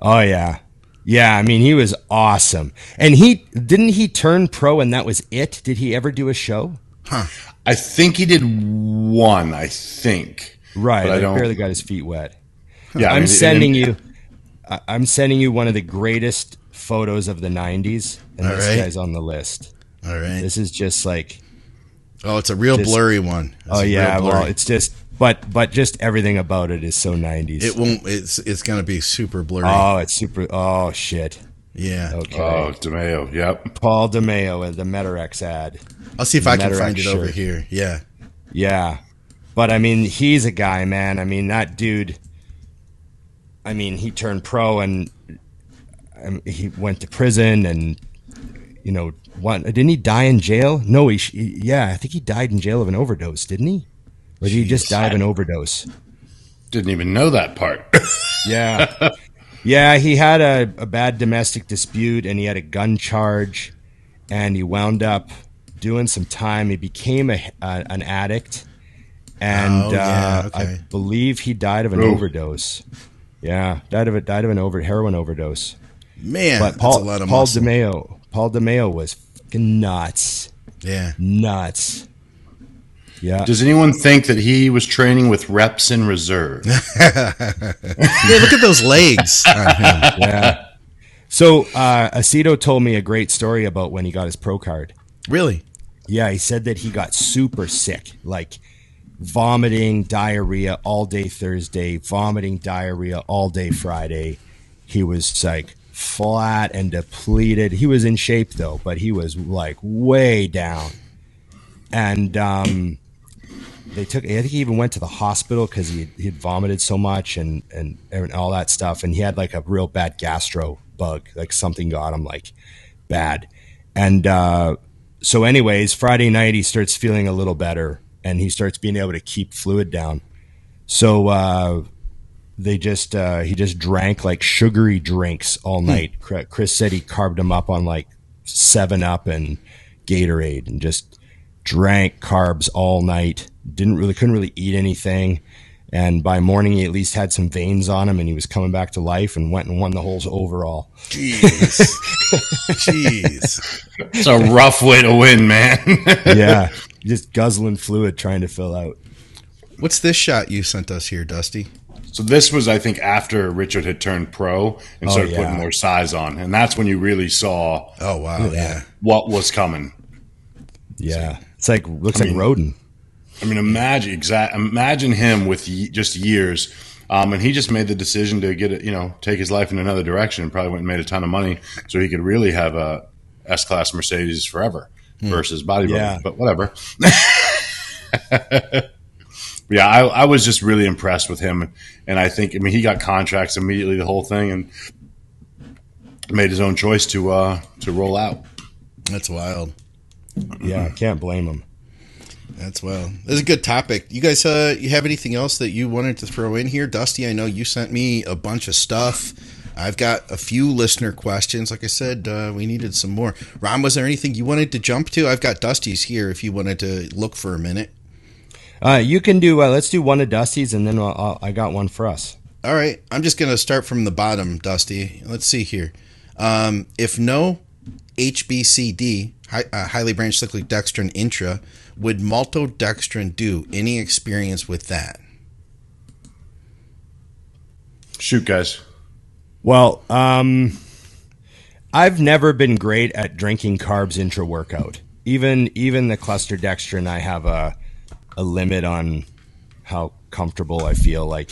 Oh yeah. Yeah, I mean he was awesome. And he didn't he turn pro and that was it? Did he ever do a show? Huh. I think he did one. I think Right. But I I don't- barely got his feet wet. Yeah, I I'm mean, sending you I- I'm sending you one of the greatest photos of the 90s and All this right. guy's on the list. All right. This is just like Oh, it's a real Just- blurry one. It's oh yeah, well it's just but but just everything about it is so 90s. it won't. It's it's gonna be super blurry. oh, it's super Oh shit. yeah. Okay. Oh, DeMeo. Yep. Paul DeMeo and the MET-Rx ad. I'll see if I can MET-Rx find it over here. Yeah. Yeah. But I mean, he's a guy, man. I mean, that dude. I mean, he turned pro and um, he went to prison and you know, what didn't he die in jail? No, he, he yeah, I think he died in jail of an overdose, didn't he? Or did he just die of an overdose? Didn't even know that part. Yeah. yeah, he had a, a bad domestic dispute and he had a gun charge and he wound up doing some time. He became a, uh, an addict and Oh, yeah, uh, okay. I believe he died of an Ooh. overdose. Yeah, died of a died of an over heroin overdose. Man, But that's Paul a lot of Paul muscle. DeMeo, Paul DeMeo was fucking nuts, Yeah. nuts. Yeah, Does anyone think that he was training with reps in reserve? Yeah. Look at those legs. yeah. So uh, Aceto told me a great story about when he got his pro card. Really? Yeah, he said that he got super sick, like vomiting, diarrhea all day Thursday, vomiting, diarrhea all day Friday. He was like flat and depleted. He was in shape though, but he was like way down. And um, they took. I think he even went to the hospital because he he had vomited so much and, and and all that stuff. And he had like a real bad gastro bug, like something got him like bad. And uh, so, anyways, Friday night he starts feeling a little better and he starts being able to keep fluid down. So uh, they just uh, he just drank like sugary drinks all night. Chris said he carved him up on like Seven Up and Gatorade and just drank carbs all night. Didn't really couldn't really eat anything. And by morning, he at least had some veins on him, and he was coming back to life, and went and won the holes overall. Jeez, jeez, It's a rough way to win, man. yeah, just guzzling fluid, trying to fill out. What's this shot you sent us here, Dusty? So this was, I think, after Richard had turned pro and Oh, started yeah. putting more size on, and that's when you really saw Oh wow, yeah. what was coming. Yeah, it's like looks like Roden. I mean, imagine exact. Imagine him with ye- just years, um, and he just made the decision to get it. You know, take his life in another direction, and probably went and made a ton of money, so he could really have a S class Mercedes forever versus bodybuilding. Yeah. But whatever. yeah, I, I was just really impressed with him, and I think I mean he got contracts immediately, the whole thing, and made his own choice to uh, to roll out. That's wild. Yeah, I can't blame him. That's well. This is a good topic. You guys, uh, you have anything else that you wanted to throw in here, Dusty? I know you sent me a bunch of stuff. I've got a few listener questions. Like I said, uh, we needed some more. Ron, was there anything you wanted to jump to? I've got Dusty's here. If you wanted to look for a minute. Uh, you can do. Uh, let's do one of Dusty's, and then I'll, I'll, I got one for us. All right, I'm just going to start from the bottom, Dusty. Let's see here. Um, if no HBCD, hi, uh, highly branched cyclic dextrin intra, would maltodextrin do? Any experience with that? Shoot, guys. Well, um, I've never been great at drinking carbs intra workout. Even even the cluster dextrin, I have a a limit on how comfortable I feel. Like,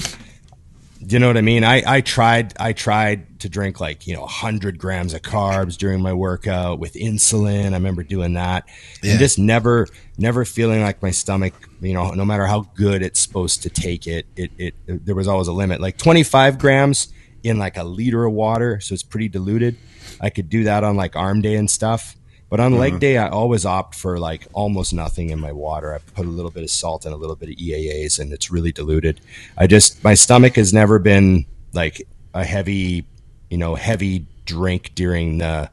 do you know what I mean? I I tried I tried to drink like you know hundred grams of carbs during my workout with insulin. I remember doing that, Yeah. and just never never feeling like my stomach. You know, no matter how good it's supposed to take it, it it, there was always a limit. Like twenty five grams in like a liter of water, so it's pretty diluted. I could do that on like arm day and stuff. But on leg day, I always opt for like almost nothing in my water. I put a little bit of salt and a little bit of EAAs, and it's really diluted. I just my stomach has never been like a heavy, you know, heavy drink during the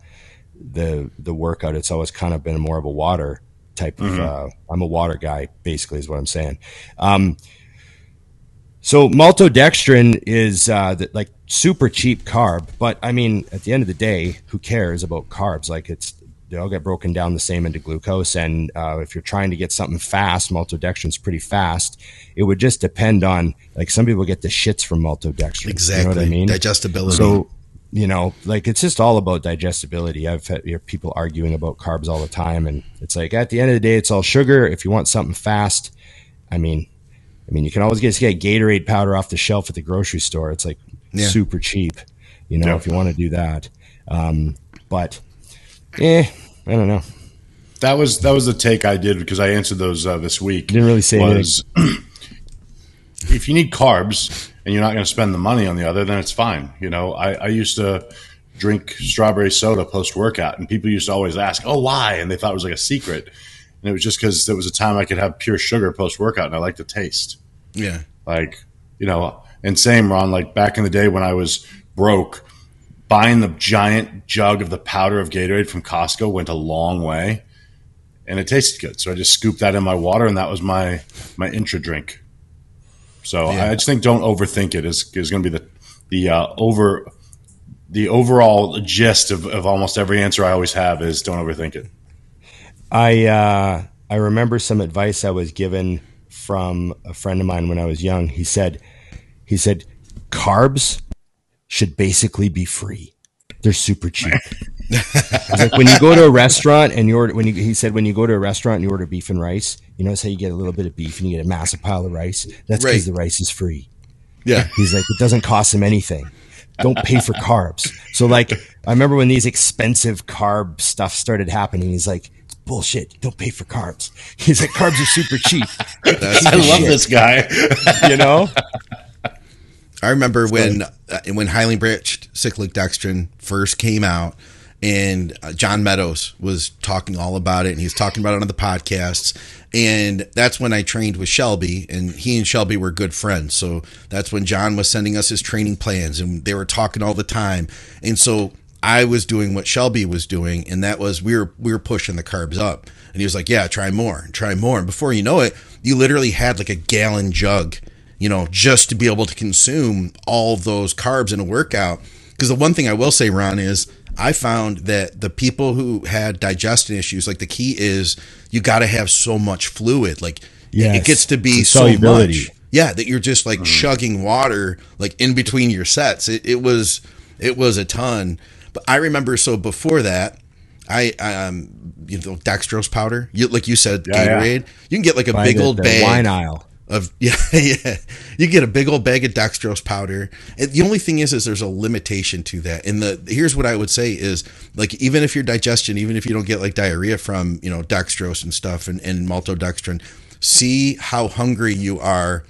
the the workout. It's always kind of been more of a water type of. Uh, I'm a water guy, basically, is what I'm saying. Um, so maltodextrin is uh, the, like super cheap carb, but I mean, at the end of the day, who cares about carbs? Like it's they all get broken down the same into glucose, and uh, if you're trying to get something fast, maltodextrin's pretty fast. It would just depend on like some people get the shits from maltodextrin. Exactly. You know what I mean? Digestibility. So, you know, like it's just all about digestibility. I've had you know, people arguing about carbs all the time, and it's like at the end of the day, it's all sugar. If you want something fast, I mean, I mean, you can always get, get Gatorade powder off the shelf at the grocery store. It's like Yeah. super cheap, you know, Yeah. if you want to do that. Um, but, eh, I don't know. That was that was the take I did because I answered those uh, this week. Didn't really say was if you need carbs and you're not going to spend the money on the other, then it's fine. You know, I, I used to drink strawberry soda post workout, and people used to always ask, "Oh, why?" And they thought it was like a secret, and it was just because there was a time I could have pure sugar post workout, and I liked the taste. yeah. Like, you know, and same, Ron, like back in the day when I was broke, buying the giant jug of the powder of Gatorade from Costco went a long way. And it tasted good. So I just scooped that in my water and that was my my intra drink. So Yeah. I just think don't overthink it is is gonna be the the uh, over the overall gist of, of almost every answer I always have is don't overthink it. I uh, I remember some advice I was given from a friend of mine when I was young. He said, he said, carbs should basically be free. They're super cheap. Like when you go to a restaurant and you order, when you, he said when you go to a restaurant and you order beef and rice, you notice how you get a little bit of beef and you get a massive pile of rice. That's because Right. the rice is free. Yeah. He's like, it doesn't cost him anything. Don't pay for carbs. So like, I remember when these expensive carb stuff started happening. He's like, bullshit. Don't pay for carbs." He's like, "Carbs are super cheap." I love this guy. you know. I remember when uh, when highly branched cyclic dextrin first came out, and uh, John Meadows was talking all about it, and he was talking about it on the podcasts, and that's when I trained with Shelby, and he and Shelby were good friends. So that's when John was sending us his training plans, and they were talking all the time, and so I was doing what Shelby was doing, and that was we were we were pushing the carbs up, and he was like, "Yeah, try more, try more," and before you know it, you literally had like a gallon jug you know, just to be able to consume all those carbs in a workout. Because the one thing I will say, Ron, is I found that the people who had digestion issues, like the key is you got to have so much fluid. Like Yes. it gets to be so much. Yeah, that you're just like chugging water like in between your sets. It, it was it was a ton. But I remember so before that, I um you know dextrose powder. You like you said Yeah, yeah. Gatorade. You can get like a By big the- old bag wine aisle. Of yeah yeah. You get a big old bag of dextrose powder. And the only thing is is there's a limitation to that. And the here's what i would say is like even if your digestion even if you don't get like diarrhea from you know dextrose and stuff and, and maltodextrin see how hungry you are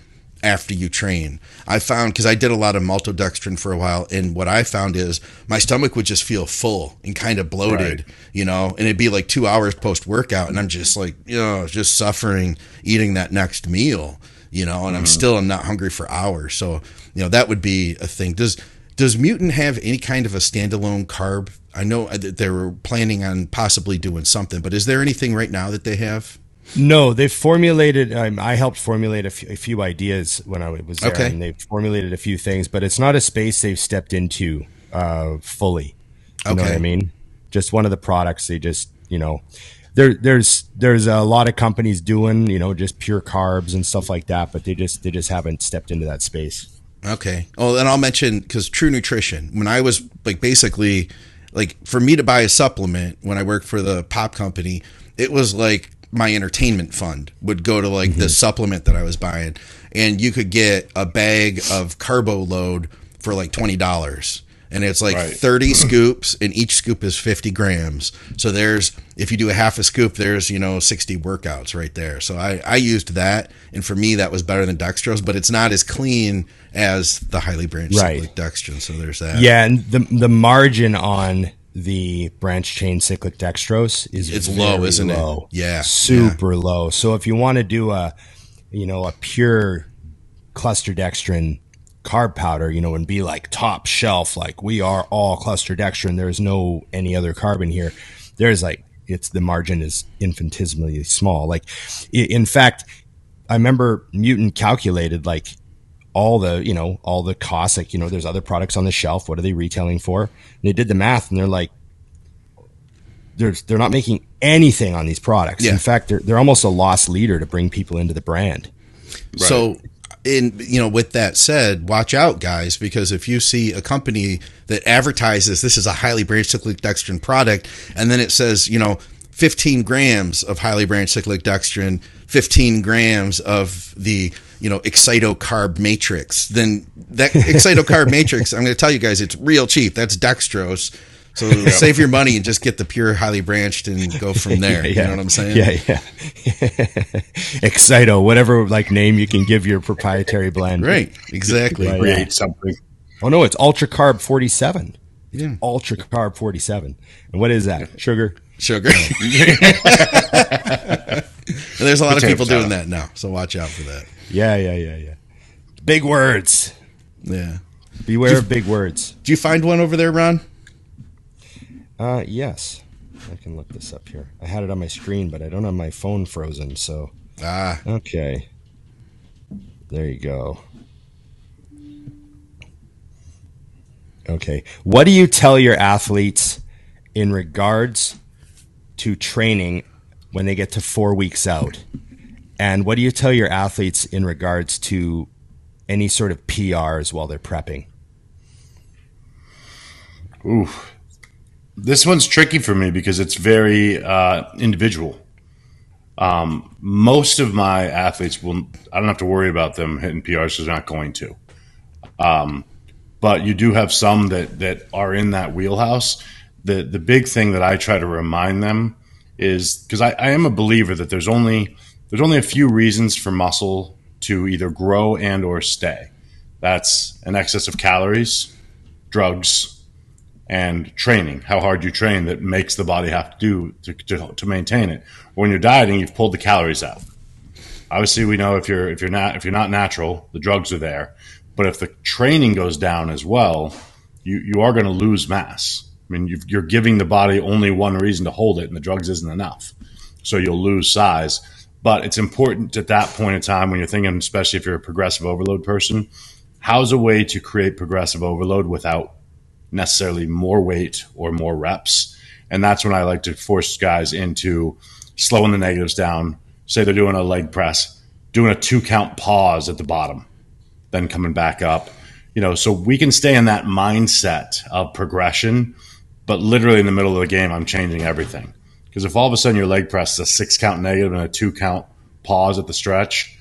after you train i found because i did a lot of maltodextrin for a while and what i found is my stomach would just feel full and kind of bloated Right. you know, and it'd be like two hours post workout, and I'm just like, you know, just suffering eating that next meal, you know, and I'm mm-hmm. still I'm not hungry for hours. So, you know, that would be a thing. Does does Mutant have any kind of a standalone carb? I know uh, that they were planning on possibly doing something, but is there anything right now that they have? No, they've formulated. Um, I helped formulate a few, ideas when I was there, Okay. and they've formulated a few things, but it's not a space they've stepped into uh, fully. You know what I mean? Just one of the products they just, you know, there, there's there's a lot of companies doing, you know, just pure carbs and stuff like that, but they just they just haven't stepped into that space. Okay. Oh, and I'll mention because True Nutrition. When I was like basically like for me to buy a supplement when I worked for the pop company, it was like my entertainment fund would go to like the mm-hmm. supplement that I was buying, and you could get a bag of carbo load for like twenty dollars. And it's like Right. 30 scoops, and each scoop is 50 grams. So there's, if you do a half a scoop, there's, you know, 60 workouts right there. So I, I used that. And for me, that was better than dextrose, but it's not as clean as the highly branched Right. cyclic dextrin. So there's that. Yeah, and the the margin on the branch chain cyclic dextrose is It's low, isn't it? low. Yeah, super low. So if you want to do a, you know, a pure cluster dextrin carb powder, you know, and be like top shelf, like we are all cluster dextrin. There's no any other carbon here. There's like it's the margin is infinitesimally small. Like in fact, I remember Mutant calculated like all the you know all the costs like you know there's other products on the shelf. What are they retailing for? And they did the math and they're like they're they're not making anything on these products. Yeah. in fact they're, they're almost a lost leader to bring people into the brand. So, in you know, with that said, watch out, guys, because if you see a company that advertises this is a highly branched cyclic dextrin product, and then it says, you know, 15 grams of highly branched cyclic dextrin, 15 grams of the you know excitocarb matrix, then that excitocarb matrix, I'm going to tell you guys, it's real cheap. That's dextrose. So save your money and just get the pure highly branched and go from there. You know what I'm saying? yeah yeah excito whatever like name you can give your proprietary blend Right. Exactly. Right. create something. oh no it's ultra carb 47 Yeah. ultra carb 47 and what is that sugar sugar. and there's a lot of people salad. doing that now, so watch out for that. Yeah yeah yeah yeah big words Yeah. beware of big words Did you find one over there, Ron? Uh, yes. I can look this up here. I had it on my screen, but I don't have my phone frozen. So, Ah, okay. There you go. Okay. What do you tell your athletes in regards to training when they get to four weeks out? And what do you tell your athletes in regards to any sort of PRs while they're prepping? Ooh, this one's tricky for me because it's very uh, individual. Um, most of my athletes will. I don't have to worry about them hitting PRs they're not going to. Um, but you do have some that that are in that wheelhouse. The the big thing that I try to remind them is because I, I am a believer that there's only there's only a few reasons for muscle to either grow and or stay. That's an excess of calories, drugs, and training. How hard you train that makes the body have to do to, to, to maintain it. When you're dieting, you've pulled the calories out. Obviously, we know if you're if you're not if you're not natural, the drugs are there. But if the training goes down as well, you you are going to lose mass. I mean, you are giving the body only one reason to hold it, and the drugs isn't enough. So you'll lose size. But it's important at that point in time when you're thinking, especially if you're a progressive overload person, how's a way to create progressive overload without necessarily more weight or more reps? And that's when I like to force guys into slowing the negatives down. Say they're doing a leg press, doing a two count pause at the bottom, then coming back up. You know, so we can stay in that mindset of progression, but literally in the middle of the game, I'm changing everything. Because if all of a sudden your leg press is a six count negative and a two count pause at the stretch,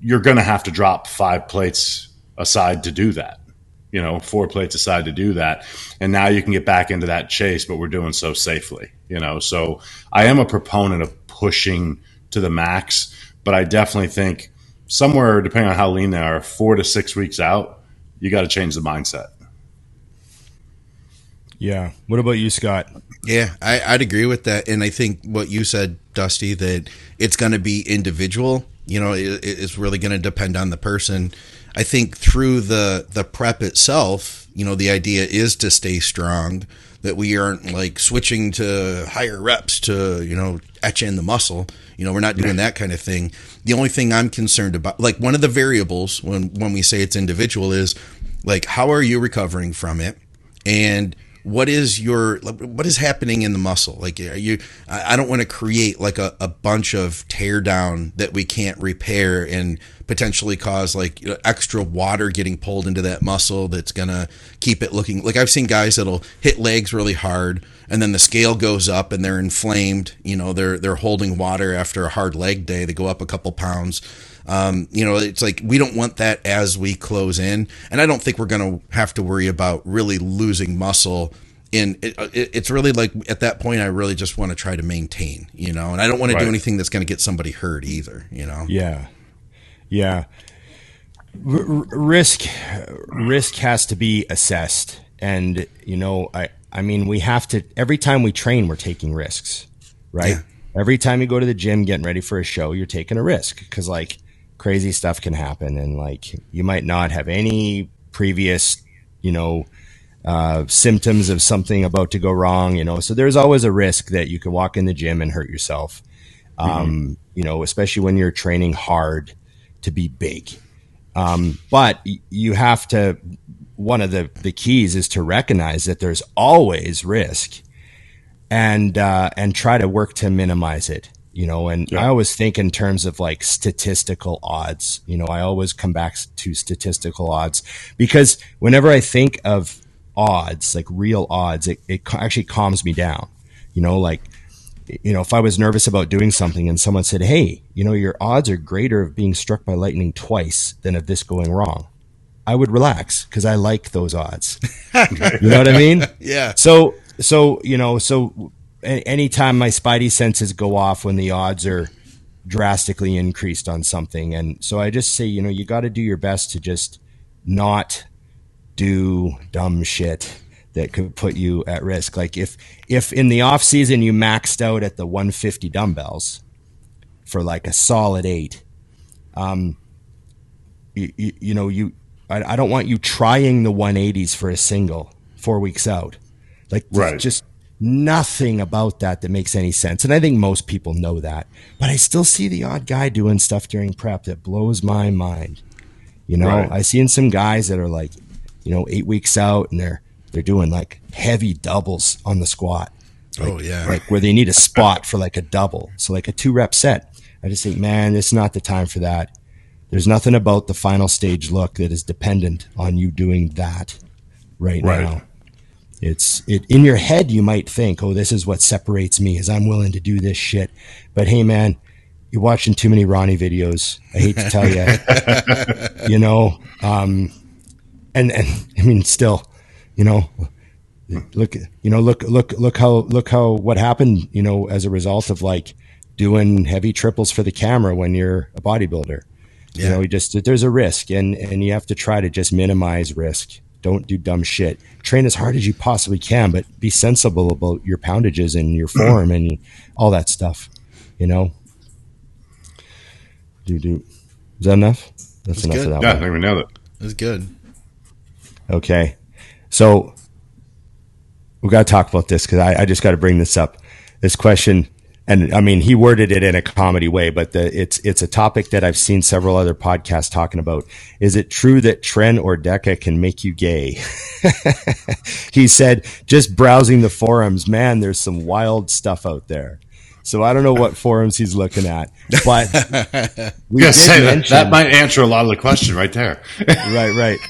you're going to have to drop five plates aside to do that. You know, four plates aside to do that. And now you can get back into that chase, but we're doing so safely, you know. So I am a proponent of pushing to the max, but I definitely think somewhere, depending on how lean they are, four to six weeks out, you got to change the mindset. Yeah. What about you, Scott? Yeah, I, I'd agree with that, and I think what you said, Dusty, that it's going to be individual. You know, it, it's really going to depend on the person. I think through the the prep itself, you know, the idea is to stay strong. That we aren't like switching to higher reps to you know etch in the muscle. You know, we're not doing that kind of thing. The only thing I'm concerned about, like one of the variables when when we say it's individual, is like how are you recovering from it, and what is your what is happening in the muscle? Like you i don't want to create like a, a bunch of tear down that we can't repair and potentially cause like extra water getting pulled into that muscle that's gonna keep it looking like i've seen guys that'll hit legs really hard and then the scale goes up and they're inflamed you know they're they're holding water after a hard leg day they go up a couple pounds um, you know, it's like we don't want that as we close in, and I don't think we're going to have to worry about really losing muscle. In it, it, it's really like at that point, I really just want to try to maintain, you know, and I don't want to do anything that's going to get somebody hurt either, you know. Yeah, yeah. R- risk risk has to be assessed, and you know, I I mean, we have to every time we train, we're taking risks, right? Yeah. Every time you go to the gym getting ready for a show, you're taking a risk because like crazy stuff can happen. And like you might not have any previous you know uh, symptoms of something about to go wrong you know. So there's always a risk that you can walk in the gym and hurt yourself um, mm-hmm. you know especially when you're training hard to be big. Um, but you have to one of the, the keys is to recognize that there's always risk and uh, and try to work to minimize it you know and yeah. i always think in terms of like statistical odds. You know i always come back to statistical odds because whenever i think of odds like real odds it, it actually calms me down. You know like you know if i was nervous about doing something and someone said hey you know your odds are greater of being struck by lightning twice than of this going wrong i would relax because i like those odds. You know what i mean? Yeah. So so you know so anytime my spidey senses go off when the odds are drastically increased on something. And so I just say, you know, you got to do your best to just not do dumb shit that could put you at risk. Like if if in the off season you maxed out at the 150 dumbbells for like a solid eight, um, you, you, you know you I, I, don't want you trying the 180s for a single four weeks out. Like right. just nothing about that that makes any sense. And I think most people know that. But I still see the odd guy doing stuff during prep that blows my mind. You know, right. I seen some guys that are like, you know, eight weeks out and they're they're doing like heavy doubles on the squat. Oh, like, oh yeah. Like where they need a spot for like a double. So like a two rep set. I just think, man, it's not the time for that. There's nothing about the final stage look that is dependent on you doing that right, right. now. It's it in your head. You might think, "Oh, this is what separates me, is I'm willing to do this shit." But hey, man, you're watching too many Ronnie videos. I hate to tell you, you know, um, and and I mean, still, you know, look, you know, look, look, look how, look how, what happened, you know, as a result of like doing heavy triples for the camera when you're a bodybuilder. You Yeah. know, you just there's a risk, and and you have to try to just minimize risk. Don't do dumb shit. Train as hard as you possibly can, but be sensible about your poundages and your mm-hmm. form and all that stuff. You know. Do do. Is that enough? That's, That's enough good. of that Yeah, I one. think we nailed it. That's good. Okay. So we got to talk about this because I, I just got to bring this up. This question, and I mean, he worded it in a comedy way, but the, it's it's a topic that I've seen several other podcasts talking about. Is it true that Tren or Deca can make you gay? he said, just browsing the forums, man, there's some wild stuff out there. So I don't know what forums he's looking at, but we Yeah, did say that, that might answer a lot of the question right there. right, right.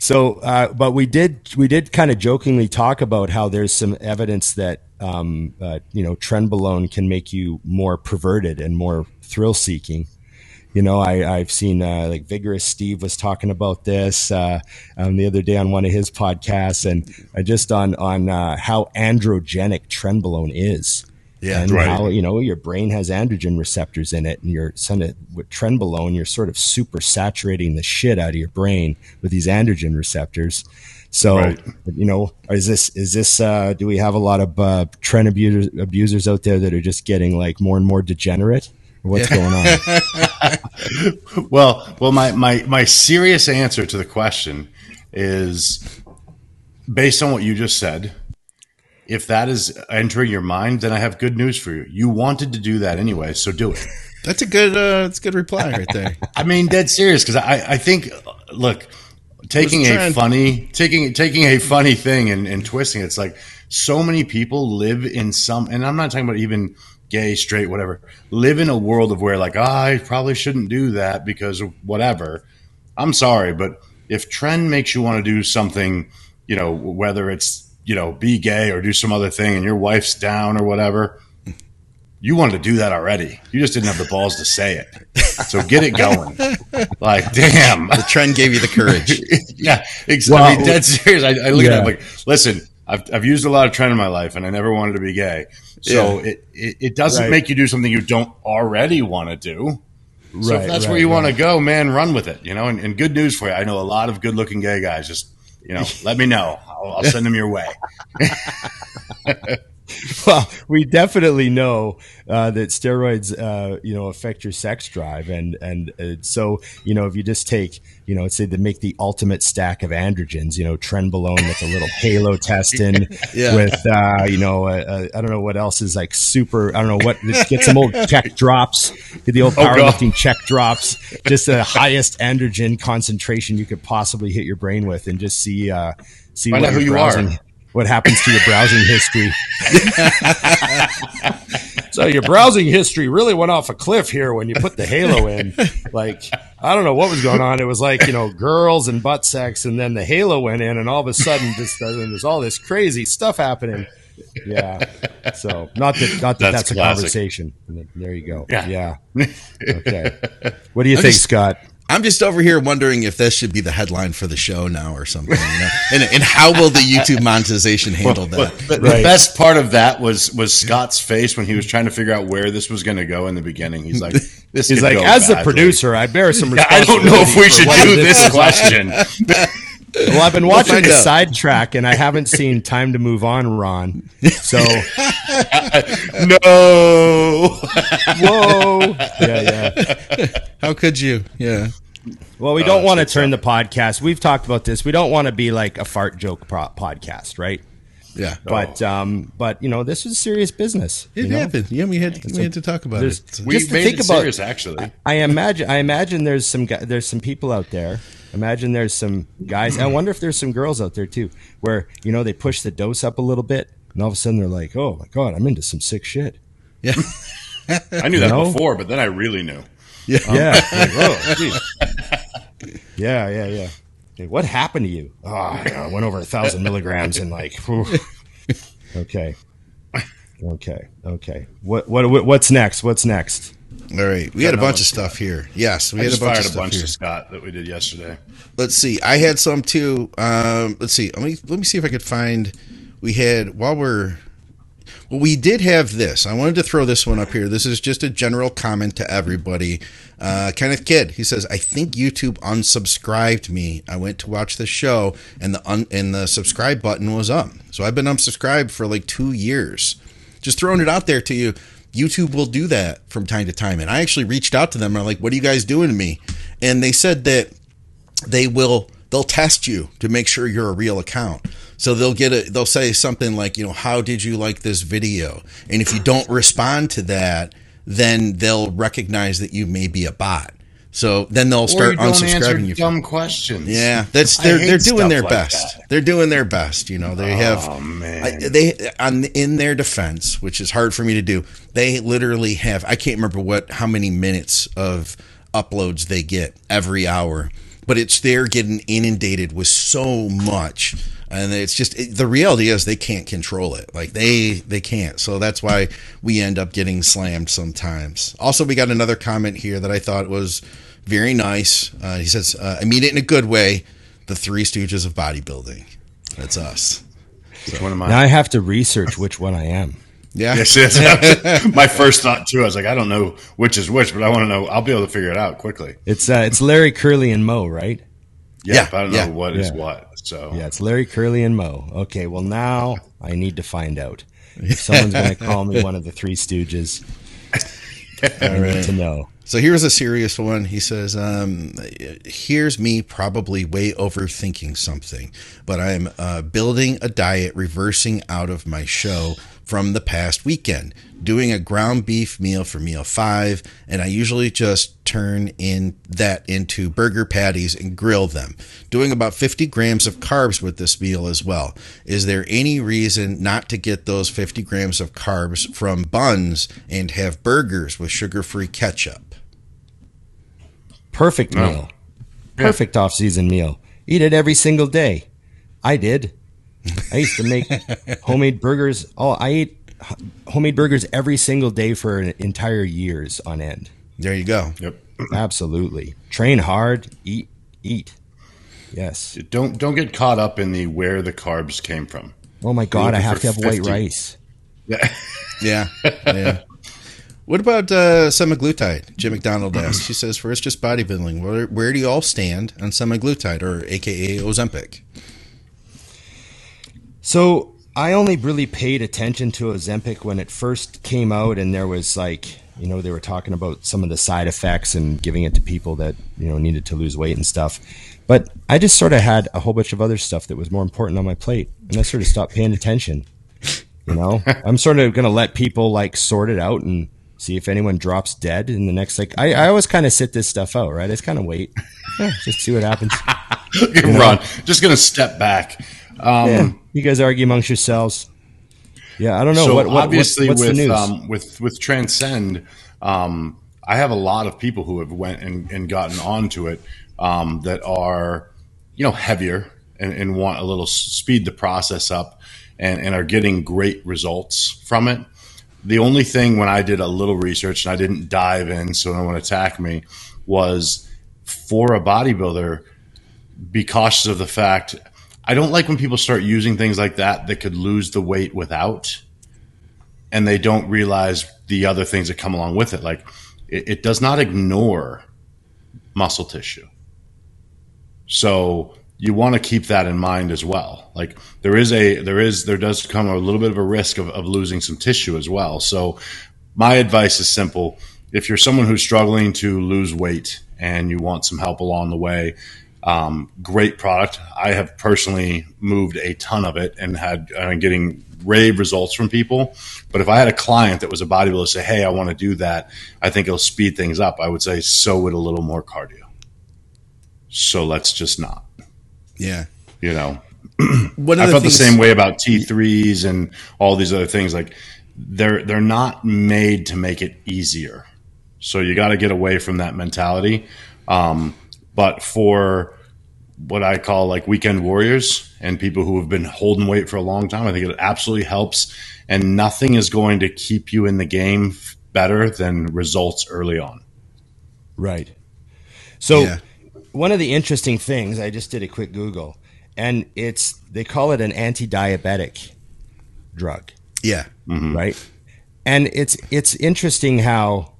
So, uh, but we did we did kind of jokingly talk about how there's some evidence that um, uh, you know trenbolone can make you more perverted and more thrill seeking. You know, I, I've seen uh, like Vigorous Steve was talking about this uh, um, the other day on one of his podcasts, and uh, just on on uh, how androgenic trenbolone is. Yeah, and right. how you know your brain has androgen receptors in it, and you're sort of with trenbolone, you're sort of super saturating the shit out of your brain with these androgen receptors. So Right. you know, is this is this? Uh, do we have a lot of uh, tren abusers, abusers out there that are just getting like more and more degenerate? Or what's going on? Well, well, my, my, my serious answer to the question is based on what you just said. If that is entering your mind, then I have good news for you. You wanted to do that anyway, so do it. That's a good. Uh, that's a good reply right there. I mean, dead serious because I, I think, look, taking a funny, taking taking a funny thing and, and twisting it's like so many people live in some, and I'm not talking about even gay, straight, whatever, live in a world of where like, "Ah, I probably shouldn't do that because of whatever. I'm sorry, but if tren makes you want to do something, you know, whether it's you know be gay or do some other thing, and your wife's down or whatever. You wanted to do that already. You just didn't have the balls to say it. So get it going. Like, damn. The tren gave you the courage. yeah, exactly. I mean, dead serious. I, I look yeah. at it like, listen, I've, I've used a lot of tren in my life, and I never wanted to be gay. So Yeah. it, it, it doesn't Right. make you do something you don't already want to do. So Right, if that's right, where you want to go, man, run with it. You know, and, and good news for you. I know a lot of good-looking gay guys. Just you know, let me know. I'll, I'll send them your way. well, we definitely know uh, that steroids, uh, you know, affect your sex drive, and and uh, so you know, if you just take, you know, say to make the ultimate stack of androgens, you know, trenbolone with a little halo testin, Yeah. with uh, you know, uh, uh, I don't know what else is like super. I don't know what. Just get some old cheque drops, get the old Oh, powerlifting cheque drops, just the highest androgen concentration you could possibly hit your brain with, and just see uh, see Find what out who you are. Browsing- What happens to your browsing history? so your browsing history really went off a cliff here when you put the halo in. Like I don't know what was going on. It was like you know girls and butt sex, and then the halo went in, and all of a sudden, just uh, there's all this crazy stuff happening. Yeah. So not that not that That's that's, a conversation. There you go. Yeah. Yeah. Okay. What do you I'm think, just- Scott? I'm just over here wondering if this should be the headline for the show now or something. You know? and, and how will the YouTube monetization handle But that? the, the Right. best part of that was was Scott's face when he was trying to figure out where this was going to go in the beginning. He's like, "This He's like, go as the producer, I bear some Yeah, I don't know if we should do this is. question. Well, I've been watching find the sidetrack, and I haven't seen Time to Move On, Ron. So, no. whoa, yeah, yeah. How could you? Yeah. Well, we Oh, don't want to shit's turn the podcast. We've talked about this. We don't want to be like a fart joke pro- podcast, right? Yeah. But, um, but you know, this is serious business. It you know? happened. Yeah, we had we had to talk about it. We Just to made think it about- serious, actually. I imagine. I imagine there's some gu- there's some people out there. Imagine there's some guys. I wonder if there's some girls out there too, where you know they push the dose up a little bit, and all of a sudden they're like, "Oh my god, I'm into some sick shit." Yeah. I knew that No. before, but then I really knew. Yeah. Like, oh, geez. yeah, yeah, yeah. Okay, what happened to you? Oh, I went over a thousand milligrams and like, whew. okay, okay, okay. What, what, what, what's next? What's next? All right, we had a bunch of stuff here. Yes, we I had a bunch of fired a stuff bunch here. to Scott that we did yesterday. Let's see. I had some too. Um, let's see. Let me let me see if I could find. We had while we're. Well, we did have this. I wanted to throw this one up here. This is just a general comment to everybody. Uh, Kenneth Kidd. He says, "I think YouTube unsubscribed me. I went to watch the show, and the un- and the subscribe button was up. So I've been unsubscribed for like two years. Just throwing it out there to you. YouTube will do that from time to time. And I actually reached out to them. and I'm like, "What are you guys doing to me?" And they said that they will they'll test you to make sure you're a real account. So they'll get a they'll say something like, you know, how did you like this video? And if you don't respond to that, then they'll recognize that you may be a bot. So then they'll start you don't answer unsubscribing you. dumb questions. Yeah, that's they're they're doing their like best. that. They're doing their best. You know, they oh, have. Oh, man. I, they on in their defense, which is hard for me to do. They literally have. I can't remember what how many minutes of uploads they get every hour, but it's they're getting inundated with so much. And it's just it, the reality is they can't control it. Like they they can't. So that's why we end up getting slammed sometimes. Also, we got another comment here that I thought was very nice. Uh, he says, uh, "I mean it in a good way." The Three Stooges of bodybuilding. That's us. Which one am I? Now I have to research which one I am. Yeah. Yes, yes. My first thought too. I was like, I don't know which is which, but I want to know. I'll be able to figure it out quickly. It's uh, it's Larry Curly and Moe, right? Yeah, Yeah, but I don't yeah, know what is yeah. what. So Yeah, it's Larry Curly and Moe. Okay, well now I need to find out. If someone's going to call me one of the Three Stooges, I need to know. So here's a serious one. He says, um, "Here's me probably way overthinking something, but I'm uh, building a diet, reversing out of my show from the past weekend, doing a ground beef meal for meal five, and I usually just turn in that into burger patties and grill them, doing about 50 grams of carbs with this meal as well. Is there any reason not to get those 50 grams of carbs from buns and have burgers with sugar-free ketchup?" Perfect No. meal. Perfect off-season meal. Eat it every single day. I did. I used to make homemade burgers. Oh, I ate homemade burgers every single day for an entire years on end. There you go. yep. Absolutely. Train hard. Eat. Eat. Yes. Don't don't get caught up in the where the carbs came from. Oh my God! I have to have white rice. Yeah. Yeah, yeah. What about uh, semaglutide? Jim McDonald asked. She says, "For it's just bodybuilding. Where, where do you all stand on semaglutide, or AKA Ozempic?" So I only really paid attention to Ozempic when it first came out, and there was like, you know, they were talking about some of the side effects and giving it to people that you know needed to lose weight and stuff. But I just sort of had a whole bunch of other stuff that was more important on my plate, and I sort of stopped paying attention. You know, I'm sort of gonna let people like sort it out and see if anyone drops dead in the next. Like, I, I always kind of sit this stuff out, right? I just kind of wait, Yeah, just see what happens. Ron, just gonna step back. Um, Yeah, you guys argue amongst yourselves. Yeah, I don't know so what, what obviously what's, what's with the news. um, with with Transcend, um, I have a lot of people who have went and, and gotten onto it um, that are you know heavier and, and want a little speed the process up and, and are getting great results from it. The only thing when I did a little research and I didn't dive in, so no one attack me, was for a bodybuilder, be cautious of the fact. I don't like when people start using things like that that could lose the weight without, and they don't realize the other things that come along with it. Like it, it does not ignore muscle tissue. So you want to keep that in mind as well. Like there is a there is there does come a little bit of a risk of, of losing some tissue as well. So my advice is simple. If you're someone who's struggling to lose weight and you want some help along the way, um, great product. I have personally moved a ton of it and had uh, getting rave results from people. But if I had a client that was a bodybuilder say, "Hey, I want to do that," I think it'll speed things up. I would say, "So would a little more cardio." So let's just not. Yeah. You know, One I felt things, the same way about T3s and all these other things. Like they're they're not made to make it easier. So you got to get away from that mentality. Um, but for what I call like weekend warriors and people who have been holding weight for a long time, I think it absolutely helps. And nothing is going to keep you in the game better than results early on. Right. So Yeah. one of the interesting things, I just did a quick Google, and it's they call it an anti-diabetic drug, Yeah. Mm-hmm. right? And it's it's interesting how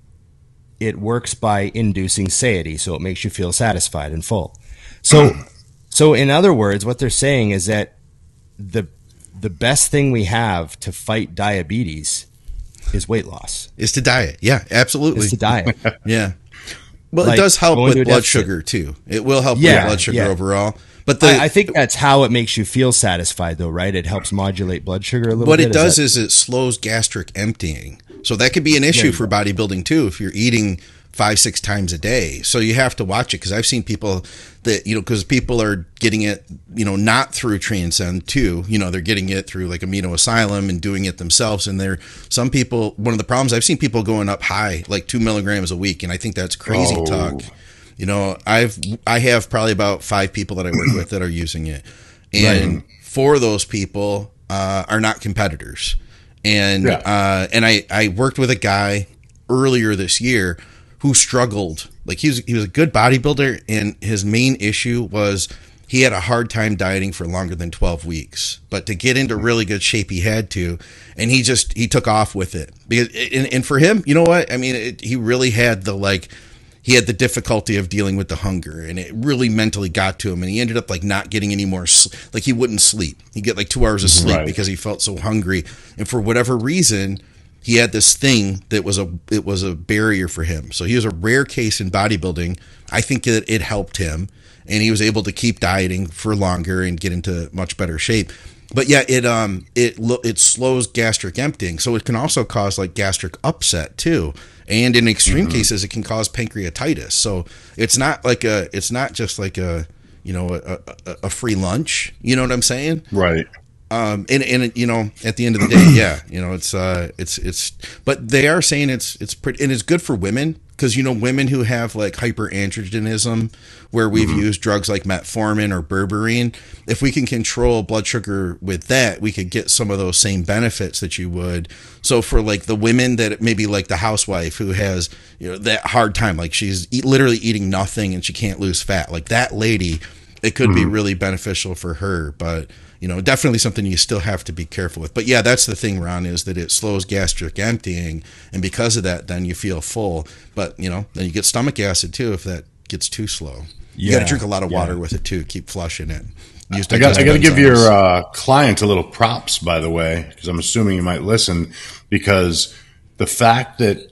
it works by inducing satiety, so it makes you feel satisfied and full. So so in other words, what they're saying is that the the best thing we have to fight diabetes is weight loss. Is to diet. Yeah, absolutely. Is to diet. yeah. Well, Like, it does help with blood sugar too. It will help Yeah, with blood sugar yeah. overall. But the I, I think that's how it makes you feel satisfied, though, right? It helps modulate blood sugar a little bit. what bit. it does that- is it slows gastric emptying. So that could be an issue you for bodybuilding too if you're eating five six times a day. So you have to watch it because I've seen people that you know because people are getting it you know not through Transcend too. You know they're getting it through like Amino Asylum and doing it themselves. And there are some people one of the problems I've seen people going up high like two milligrams a week, and I think that's crazy Oh. talk. You know, I've I have probably about five people that I work with that are using it, and four of those people uh, are not competitors, and Yeah. uh, and I I worked with a guy earlier this year who struggled. Like he was he was a good bodybuilder, and his main issue was he had a hard time dieting for longer than 12 weeks. But to get into really good shape he had to and he just he took off with it. Because and, and for him you know what? I mean it, he really had the like he had the difficulty of dealing with the hunger and it really mentally got to him and he ended up like not getting any more like he wouldn't sleep. He'd get like two hours of sleep Right. because he felt so hungry. And for whatever reason he had this thing that was a it was a barrier for him. So he was a rare case in bodybuilding. I think that it helped him and he was able to keep dieting for longer and get into much better shape. But yeah it um it lo- it slows gastric emptying. So it can also cause like gastric upset too. And in extreme cases it can cause pancreatitis. So it's not like a it's not just like a you know a, a, a free lunch. You know what i'm saying? Right. Um and and you know at the end of the day yeah you know it's uh it's it's but they are saying it's it's pretty and it's good for women because you know women who have like hyperandrogenism where we've used drugs like metformin or berberine if we can control blood sugar with that we could get some of those same benefits that you would. So for like the women that maybe like the housewife who has you know that hard time like she's eat, literally eating nothing and she can't lose fat like that lady it could be really beneficial for her but you know definitely something you still have to be careful with but yeah that's the thing ron is that it slows gastric emptying and because of that then you feel full but you know then you get stomach acid too if that gets too slow you got to drink a lot of yeah. water with it too keep flushing it Use I got, I got to give your uh, client a little props, by the way, because I'm assuming you might listen. Because the fact that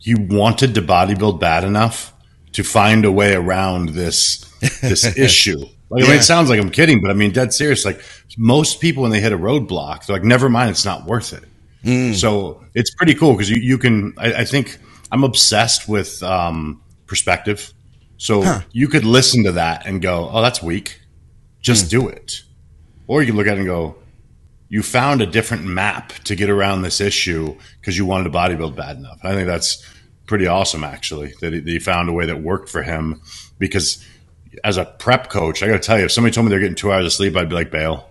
you wanted to bodybuild bad enough to find a way around this this issue. Like, I mean, it sounds like I'm kidding, but I mean, dead serious. Like most people, when they hit a roadblock, they're like, "Never mind, it's not worth it." Mm. So it's pretty cool because you, you can. I, I think I'm obsessed with um, perspective. So you could listen to that and go, "Oh, that's weak." Just Hmm. do it. Or you can look at it and go, "You found a different map to get around this issue because you wanted to bodybuild bad enough." I think that's pretty awesome, actually, that he, that he found a way that worked for him. Because as a prep coach, I got to tell you, if somebody told me they're getting two hours of sleep, I'd be like, "Bail."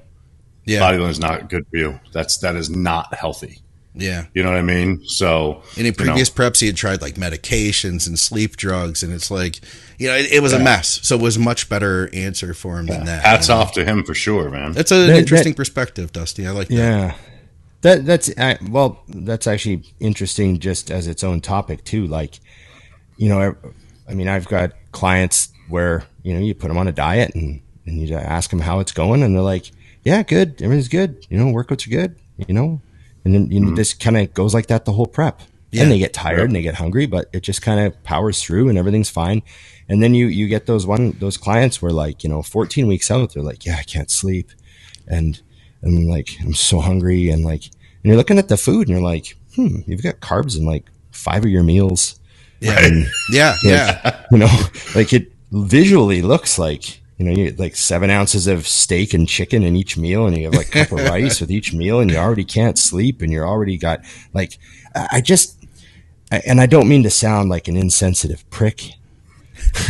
yeah Bodybuilding is not good for you. That's that is not healthy. yeah You know what I mean? So And in you know, previous preps, he had tried like medications and sleep drugs, and it's like, you know, it, it was a mess. So it was much better answer for him than that. hats you know? off to him for sure, man. That's an That- interesting that- perspective, Dusty. I like that. Yeah. That that's uh, well, that's actually interesting just as its own topic too. Like, you know, I, I mean, I've got clients where you know you put them on a diet and and you ask them how it's going, and they're like, "Yeah, good, everything's good. You know, workouts are good. You know," and then you know, this kind of goes like that the whole prep. Yeah. And they get tired and they get hungry, but it just kind of powers through and everything's fine. And then you you get those one those clients where like you know 14 weeks out they're like, "Yeah, I can't sleep," and and like I'm so hungry and like and you're looking at the food and you're like, hmm, you've got carbs in like five of your meals. Yeah. And, Yeah. Yeah. you know, like it visually looks like you know, you like seven ounces of steak and chicken in each meal, and you have like a cup of rice with each meal, and you already can't sleep, and you're already got like, I just, I- and I don't mean to sound like an insensitive prick,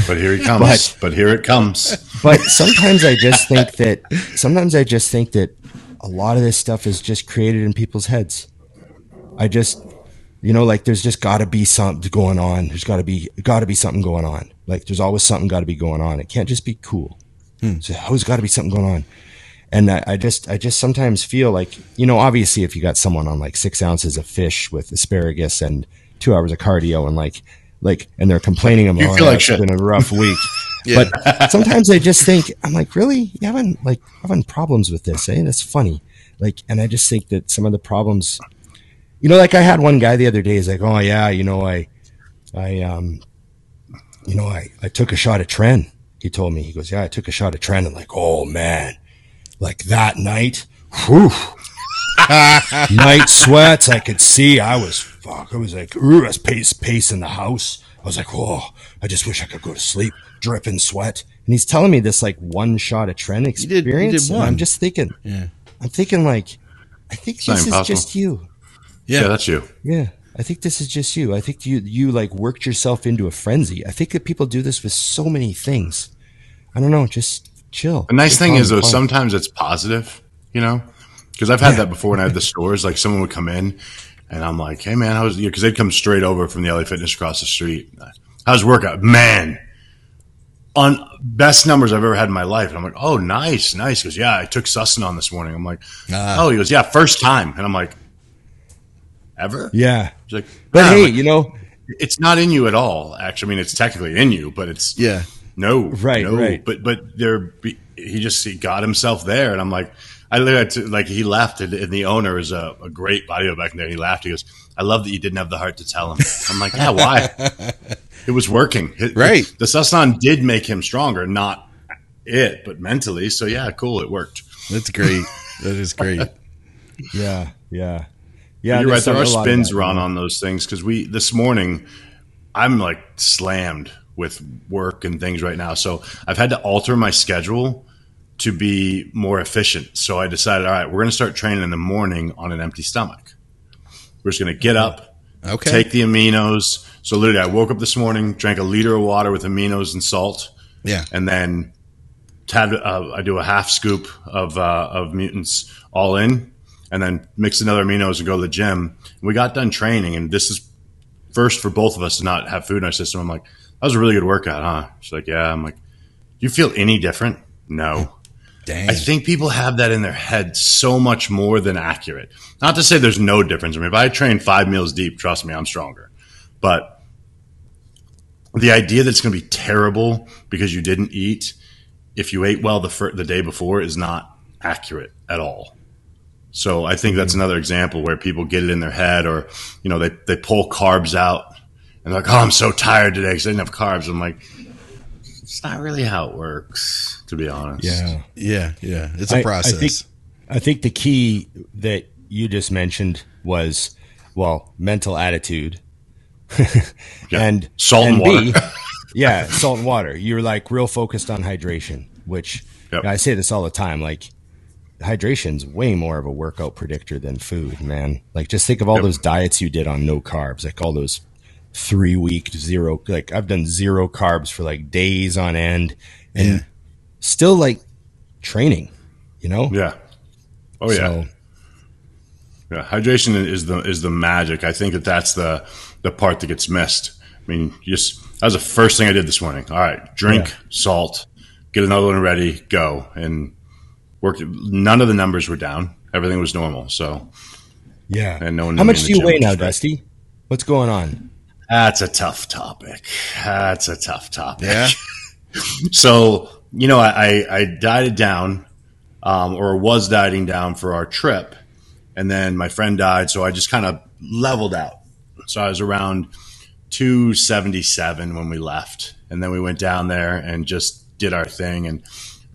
But here it comes. but, here it comes. but sometimes I just think that sometimes I just think that a lot of this stuff is just created in people's heads. I just You know, like there's just got to be something going on. There's got to be got to be something going on. Like there's always something got to be going on. It can't just be cool. So always got to be something going on. And I, I just I just sometimes feel like you know obviously if you got someone on like six ounces of fish with asparagus and two hours of cardio and like like and they're complaining about You oh, feel like it's shit." been a rough week. Yeah. But sometimes I just think I'm like, really? You having like having problems with this, eh? That's funny. Like, and I just think that some of the problems, you know, like I had one guy the other day. He's like, oh yeah, you know, I, I, um, you know, I, I took a shot at Tren. He told me, he goes, yeah, I took a shot at Tren, and like, oh man, like that night, whew, night sweats. I could see. I was fuck. I was like, ooh, I was pace pacing the house. I was like, whoa, I just wish I could go to sleep, dripping sweat. And he's telling me this like one shot of Tren did- you did and I'm just thinking, Yeah. I'm thinking like, I think not this is impossible. just you. Yeah, Yeah. that's you. Yeah. I think this is just you. I think you you like worked yourself into a frenzy. I think that people do this with so many things. I don't know, just chill. The nice Take thing is though, fun. sometimes it's positive, you know, because I've had that before when I had the stores. Like someone would come in, and I'm like, "Hey man, how's because they'd come straight over from the LA Fitness across the street. How's workout, man? On best numbers I've ever had in my life." And I'm like, "Oh, nice, nice." He goes, "Yeah, I took Sustanon this morning." I'm like, Ah. "Oh," he goes, "Yeah, first time," and I'm like, "Ever?" Yeah. He's like, But "Nah." Hey, like, you know, it's not in you at all. Actually, I mean, it's technically in you, but it's Yeah. no, Right, no. right. But but there, he just he got himself there, and I'm like, I like he left, and, the owner is a, a great bodybuilder back in there. And he laughed. He goes, "I love that you didn't have the heart to tell him." I'm like, "Yeah, why? it was working, It- Right. The Sustanon did make him stronger, not it, but mentally. So yeah, cool, it worked. That's great. that is great. yeah, yeah. Yeah, You're right. There are a lot of spins run on those things because we this morning, I'm like slammed with work and things right now. So I've had to alter my schedule to be more efficient. So I decided, all right, we're going to start training in the morning on an empty stomach. We're just going to get up, Okay. take the aminos. So literally, I woke up this morning, drank a liter of water with aminos and salt, yeah. and then had, uh, I do a half scoop of uh, of mutants all in, and then mix another aminos and go to the gym. We got done training, and this is first for both of us to not have food in our system. I'm like, that was a really good workout, huh? She's like, yeah. I'm like, do you feel any different? No. Dang. I think people have that in their head so much more than accurate. Not to say there's no difference. I mean, if I train five meals deep, trust me, I'm stronger. But the idea that it's going to be terrible because you didn't eat if you ate well the fir- the day before is not accurate at all. So I think that's mm-hmm. another example where people get it in their head, or you know, they they pull carbs out and they're like, "Oh, I'm so tired today because I didn't have carbs." I'm like, it's not really how it works, to be honest. Yeah. yeah. Yeah. It's I- a I process. think- I think the key that you just mentioned was well, mental attitude. Yeah. and Salt and B, water. yeah, salt and water. You're like real focused on hydration, which Yep. I say this all the time. Like hydration's way more of a workout predictor than food, man. Like just think of all Yep. those diets you did on no carbs, like all those three week zero. Like I've done zero carbs for like days on end, and Yeah. still like training. You know, yeah. Oh yeah. So, Yeah, hydration is the is the magic. I think that that's the the part that gets missed. I mean, just that was the first thing I did this morning. All right, drink Yeah. salt, get another one ready, go, and work. None of the numbers were down. Everything was normal. So yeah. And no one How much do you gym, weigh now, is. Dusty? What's going on? that's a tough topic. That's a tough topic. yeah. So you know, I I, I dieted down, um, or was dieting down for our trip, and then my friend died, so I just kind of leveled out. So I was around 277 when we left, and then we went down there and just did our thing. And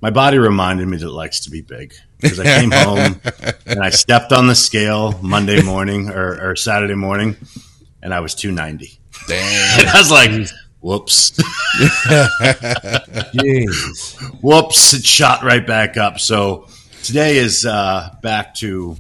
my body reminded me that it likes to be big because I came home and I stepped on the scale Monday morning or, or Saturday morning, and I was 290. Dang. And I was like, whoops. Jeez. whoops, it shot right back up. So today is uh, back to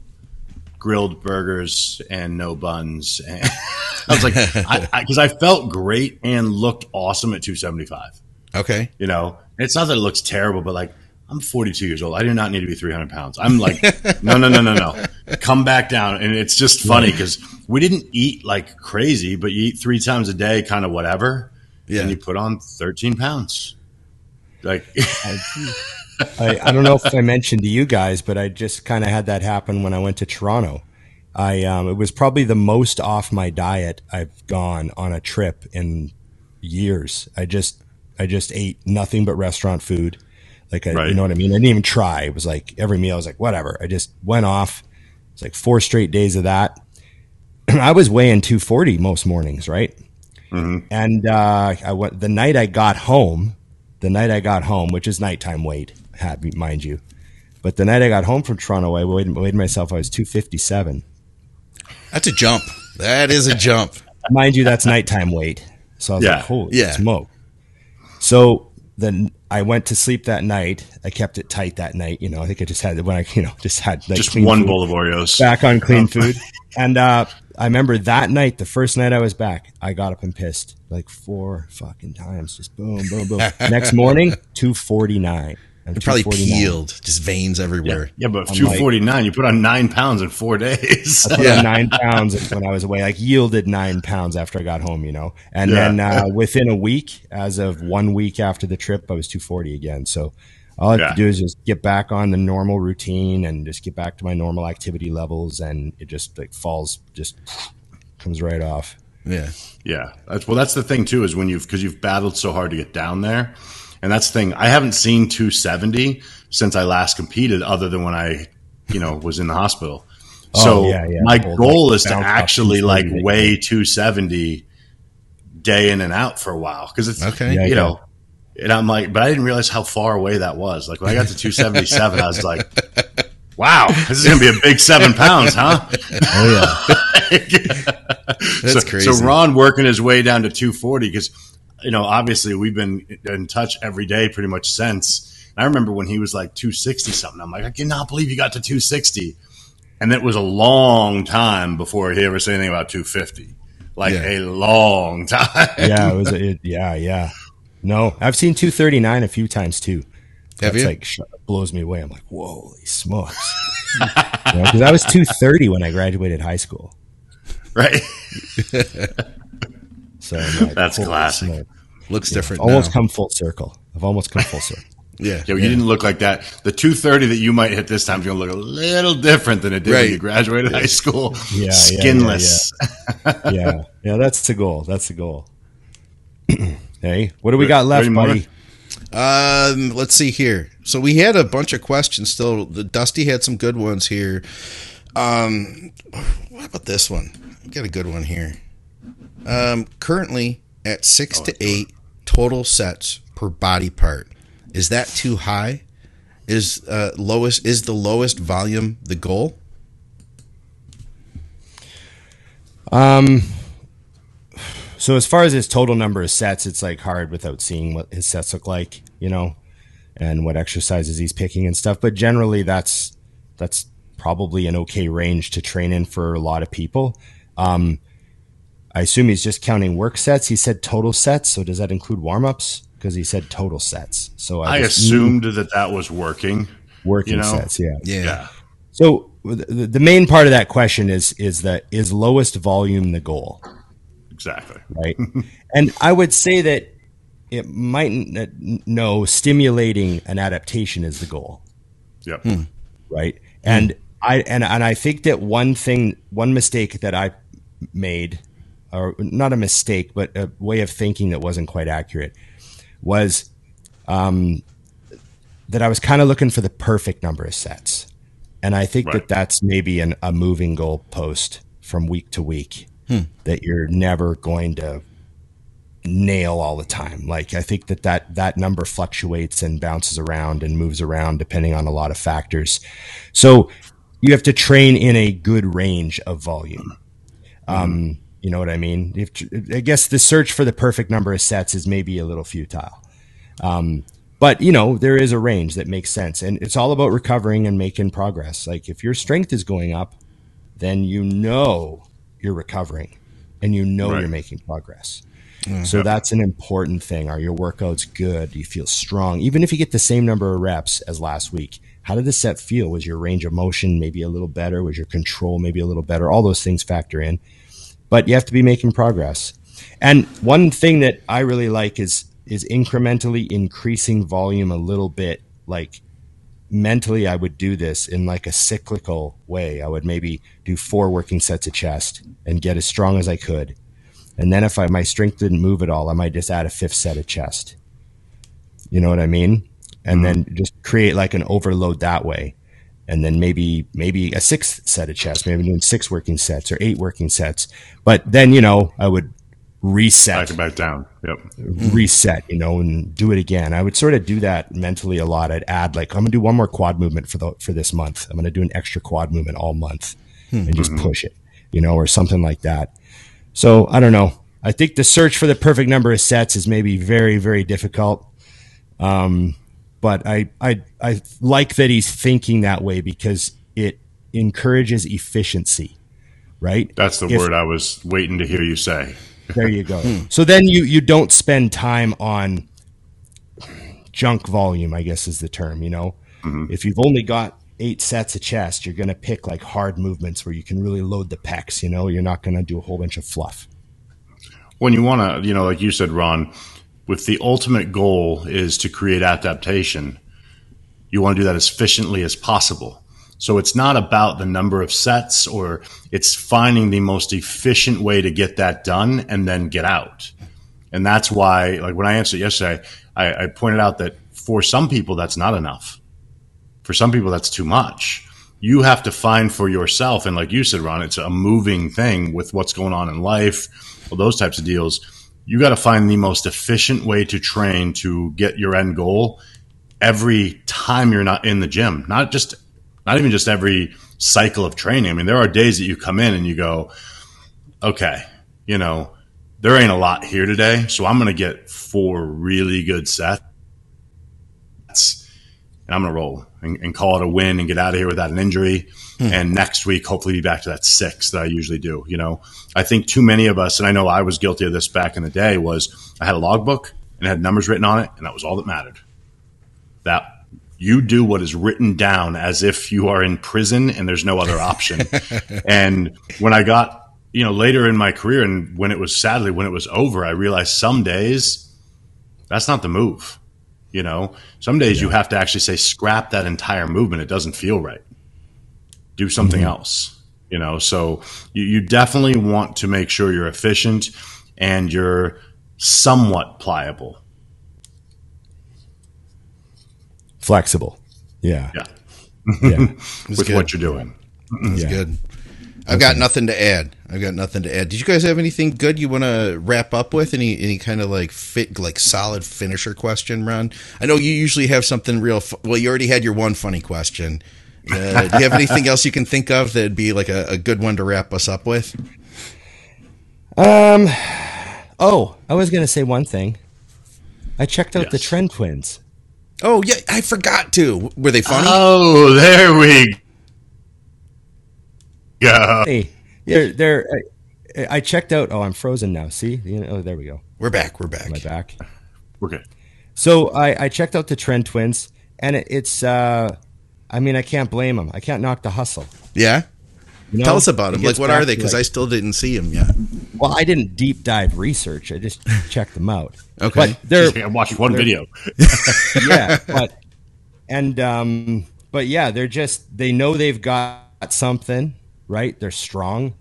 grilled burgers and no buns. And I was like, because I, I, felt great and looked awesome at 275. Okay. You know, it's not that it looks terrible, but like I'm 42 years old. I do not need to be 300 pounds. I'm like, no, no, no, no, no. Come back down. And it's just funny because we didn't eat like crazy, but you eat three times a day, kind of whatever. Yeah. And you put on 13 pounds. Like, I, I don't know if I mentioned to you guys, but I just kind of had that happen when I went to Toronto. I um, it was probably the most off my diet I've gone on a trip in years. I just I just ate nothing but restaurant food. Like I, Right. you know what I mean. I didn't even try. It was like every meal. I was like whatever. I just went off. It's like four straight days of that. I was weighing 240 most mornings, right? And uh, I went the night I got home. The night I got home, which is nighttime weight, mind you. But the night I got home from Toronto, I weighed, weighed myself. I was 257. That's a jump. That is a jump. Mind you, that's nighttime weight. So I was Yeah. like, holy Yeah. smoke. So then I went to sleep that night. I kept it tight that night. You know, I think I just had when I, you know, just had like just one bowl of Oreos. back on clean food. And uh, I remember that night, the first night I was back, I got up and pissed like four fucking times. Just boom, boom, boom. Next morning, 249. I'm It probably peeled, just veins everywhere. Yeah, but I'm 249, you put on nine pounds in four days. I put Yeah. on nine pounds when I was away, like yielded nine pounds after I got home, you know. And Yeah. then uh, within a week, as of one week after the trip, I was 240 again. So all I have Yeah. to do is just get back on the normal routine and just get back to my normal activity levels, and it just like falls, just comes right off. Yeah. Yeah, that's well. That's the thing too is when you've because you've battled so hard to get down there, and that's the thing. I haven't seen 270 since I last competed, other than when I, you know, was in the hospital. Oh, so yeah, yeah. my Old, goal like, is to actually like weigh 270 day in and out for a while because it's Okay. Yeah, you know. And I'm like, but I didn't realize how far away that was. Like when I got to 277, I was like, "Wow, this is gonna be a big seven pounds, huh?" Oh yeah. That's so, crazy. So Ron working his way down to 240 because, you know, obviously we've been in touch every day pretty much since. And I remember when he was like 260 something. I'm like, I cannot believe you got to 260. And it was a long time before he ever said anything about 250. Like Yeah. a long time. yeah, it was. It, yeah, yeah. No, I've seen 239 a few times too. Have That's you? like blows me away. I'm like, whoa, holy smokes! Because I was 230 when I graduated high school. Right. So like, That's holy classic. smoke. Looks different I've Almost now. come full circle. I've almost come full circle. yeah. Yo, you didn't look like that. The 230 that you might hit this time is going to look a little different than it did Right. when you graduated high school. Yeah, yeah, yeah, Skinless. yeah, yeah. That's the goal. That's the goal. hey, what do we got left, Ready, Mona? buddy? Um, let's see here. So we had a bunch of questions still. The Dusty had some good ones here. Um, what about this one? We got a good one here. Um, currently at six to eight total sets per body part. Is that too high? Is uh, lowest is the lowest volume the goal? Um. So as far as his total number of sets, it's like hard without seeing what his sets look like, you know, and what exercises he's picking and stuff. But generally, that's that's probably an okay range to train in for a lot of people. Um, I assume he's just counting work sets. He said total sets, so does that include warm ups? Because he said total sets. So I just- assumed that that was working. working you know? sets. Yeah. Yeah. So the, the main part of that question is is that is lowest volume the goal? Exactly. right? and I would say that it might n- no stimulating an adaptation is the goal, Yep. Hmm. right? And hmm. I and and I think that one thing, one mistake that I made, or not a mistake, but a way of thinking that wasn't quite accurate, was um, that I was kind of looking for the perfect number of sets, and I think Right. that that's maybe an, a moving goal post from week to week. That you're never going to nail all the time. Like I think that that that number fluctuates and bounces around and moves around depending on a lot of factors. So you have to train in a good range of volume. Um, you know what I mean? If, I guess the search for the perfect number of sets is maybe a little futile. Um, but you know there is a range that makes sense, and it's all about recovering and making progress. Like if your strength is going up, then you know you're recovering, and you know Right. you're making progress. So that's an important thing. Are your workouts good? Do you feel strong? Even if you get the same number of reps as last week, how did the set feel? Was your range of motion maybe a little better? Was your control maybe a little better? All those things factor in, but you have to be making progress. And one thing that I really like is is incrementally increasing volume a little bit. Like mentally, I would do this in like a cyclical way. I would maybe do four working sets of chest and get as strong as I could. And then if I, my strength didn't move at all, I might just add a fifth set of chest. You know what I mean? And mm-hmm. then just create like an overload that way. And then maybe, maybe a sixth set of chest, maybe I'm doing six working sets or eight working sets. But then, you know, I would reset. Back and back down. Yep. Reset, you know, and do it again. I would sort of do that mentally a lot. I'd add like, I'm gonna do one more quad movement for the for this month. I'm gonna do an extra quad movement all month mm-hmm. and just hmm. push it, you know, or something like that. So I don't know. I think the search for the perfect number of sets is maybe very, very difficult. Um, but I, I, I like that he's thinking that way because it encourages efficiency, right? That's the if, word I was waiting to hear you say. There you go. So then you you don't spend time on junk volume, I guess is the term. You know, mm-hmm. if you've only got eight sets of chest, you're going to pick like hard movements where you can really load the pecs. You know, you're not going to do a whole bunch of fluff. When you want to, you know, like you said, Ron, with the ultimate goal is to create adaptation, you want to do that as efficiently as possible. So it's not about the number of sets or it's finding the most efficient way to get that done and then get out. And that's why, like when I answered yesterday, I, I pointed out that for some people, that's not enough. For some people, that's too much. You have to find for yourself. And like you said, Ron, it's a moving thing with what's going on in life, all those types of deals. You got to find the most efficient way to train to get your end goal every time you're not in the gym, not just not even just every cycle of training. I mean, there are days that you come in and you go, okay, you know, there ain't a lot here today, so I'm going to get four really good sets, and I'm going to roll and, and, call it a win and get out of here without an injury. Hmm. And next week, hopefully, be back to that six that I usually do. You know, I think too many of us, and I know I was guilty of this back in the day, was I had a logbook and had numbers written on it, and that was all that mattered. That you do what is written down as if you are in prison and there's no other option. and when I got, you know, later in my career and when it was sadly when it was over, I realized some days that's not the move. You know, some days yeah. you have to actually say scrap that entire movement. It doesn't feel right. Do something mm-hmm. else. You know, so you, you definitely want to make sure you're efficient and you're somewhat pliable flexible. Yeah. Yeah. yeah. With good. what you're doing. That's yeah. good. I've got nothing to add. I've got nothing to add. Did you guys have anything good you want to wrap up with? Any any kind of like fit like solid finisher question, Ron? I know you usually have something real. Fu- well, you already had your one funny question. Uh, do you have anything else you can think of that'd be like a, a good one to wrap us up with? Um. Oh, I was gonna say one thing. I checked out yes. the Tren Twins. Oh yeah, I forgot to. Were they funny? Oh, there we go. Hey, they're, they're I, I, checked out. Oh, I'm frozen now. See? Oh, there we go. We're back. We're back. Am I back? We're good. So I, I checked out the Tren Twins, and it, it's. uh I mean, I can't blame them. I can't knock the hustle. Yeah. You know, Tell us about them. Like, what are they? Because like, I still didn't see them yet. Well, I didn't deep dive research. I just checked them out. Okay, but they're I'm watching one video. yeah, but and um, but yeah, they're just they know they've got something right. They're strong.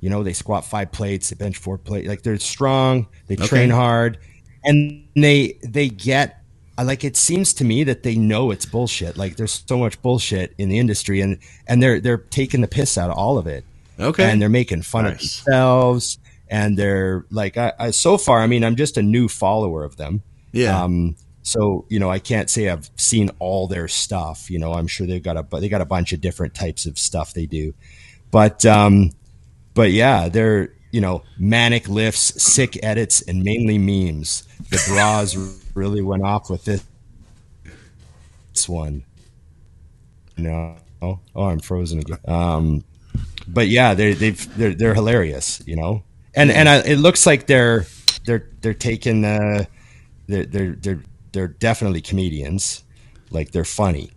You know, they squat five plates, they bench four plates. Like they're strong. They okay. train hard, and they they get like it seems to me that they know it's bullshit. Like there's so much bullshit in the industry, and and they're they're taking the piss out of all of it. Okay, and they're making fun nice. of themselves, and they're like, I, I, so far, I mean, I'm just a new follower of them. Yeah. Um, so you know, I can't say I've seen all their stuff. You know, I'm sure they've got a they got a bunch of different types of stuff they do, but um, but yeah, they're you know manic lifts, sick edits, and mainly memes. The bras really went off with this, this one. No, oh, I'm frozen again. Um, but yeah, they they've they're they're hilarious, you know, and and I, it looks like they're they're they're taking uh they're they're they're they're definitely comedians, like they're funny,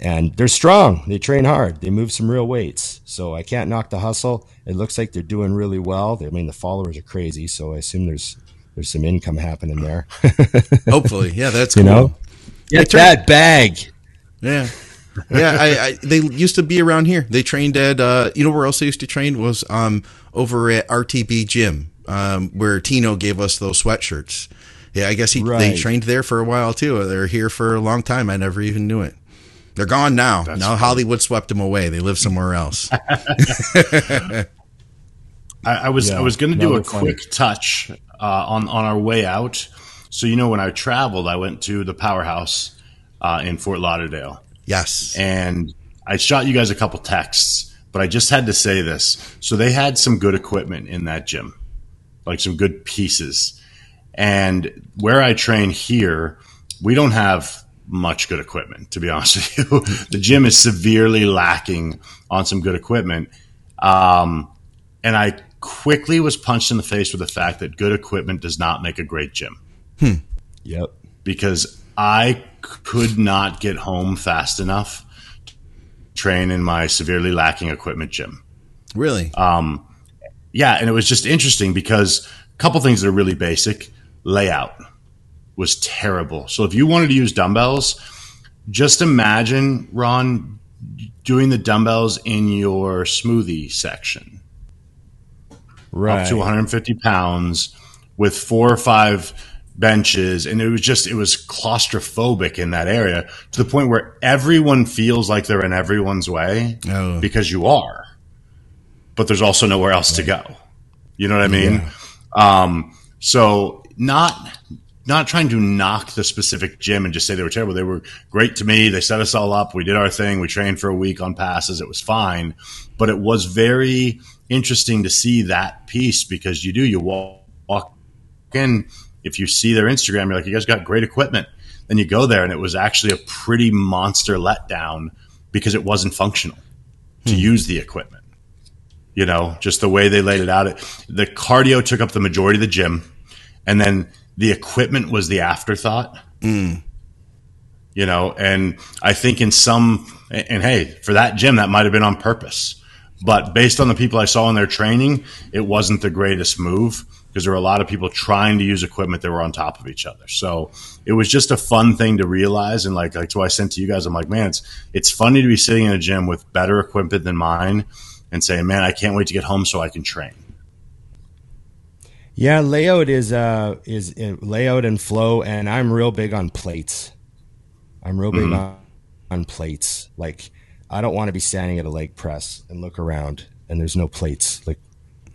and they're strong. They train hard. They move some real weights. So I can't knock the hustle. It looks like they're doing really well. I mean, the followers are crazy, so I assume there's there's some income happening there. Hopefully, yeah, that's you cool. know, get that bag. Yeah. yeah, I, I, they used to be around here. They trained at uh, you know where else they used to train was um, over at RTB Gym, um, where Tino gave us those sweatshirts. Yeah, I guess he they trained there for a while too. They're here for a long time. I never even knew it. They're gone now. That's now funny. Hollywood swept them away. They live somewhere else. I, I was Yeah, I was going to do a they're funny. quick touch uh, on on our way out. So you know, when I traveled, I went to the Powerhouse uh, in Fort Lauderdale, yes. and I shot you guys a couple texts, but I just had to say this. So they had some good equipment in that gym, like some good pieces. And where I train here, we don't have much good equipment, to be honest with you. the gym is severely lacking on some good equipment. Um, and I quickly was punched in the face with the fact that good equipment does not make a great gym Yep. because I could not get home fast enough to train in my severely lacking equipment gym. Really? Yeah, and it was just interesting because a couple things that are really basic. Layout was terrible. So if you wanted to use dumbbells, just imagine Ron doing the dumbbells in your smoothie section. Right. up to 150 pounds with four or five benches and it was just it was claustrophobic in that area to the point where everyone feels like they're in everyone's way Oh. because you are but there's also nowhere else to go you know what i mean um, so not not trying to knock the specific gym and just say they were terrible. They were great to me. They set us all up. We did our thing. We trained for a week on passes. It was fine. But it was very interesting to see that piece because you do you walk, walk in. If you see their instagram you're like you guys got great equipment. Then you go there and it was actually a pretty monster letdown because it wasn't functional to hmm. use the equipment. You know just the way they laid it out. It, the cardio took up the majority of the gym. And then the equipment was the afterthought. Mm. You know and i think in some and, and hey for that gym that might have been on purpose. But based on the people i saw in their training it wasn't the greatest move because there were a lot of people trying to use equipment that were on top of each other. So it was just a fun thing to realize. And like like so i sent to you guys i'm like man it's it's funny to be sitting in a gym with better equipment than mine and saying man i can't wait to get home so i can train Yeah, layout is uh is uh, layout and flow, and I'm real big on plates. I'm real big Mm-hmm. on, on plates. Like, I don't want to be standing at a leg press and look around and there's no plates. Like,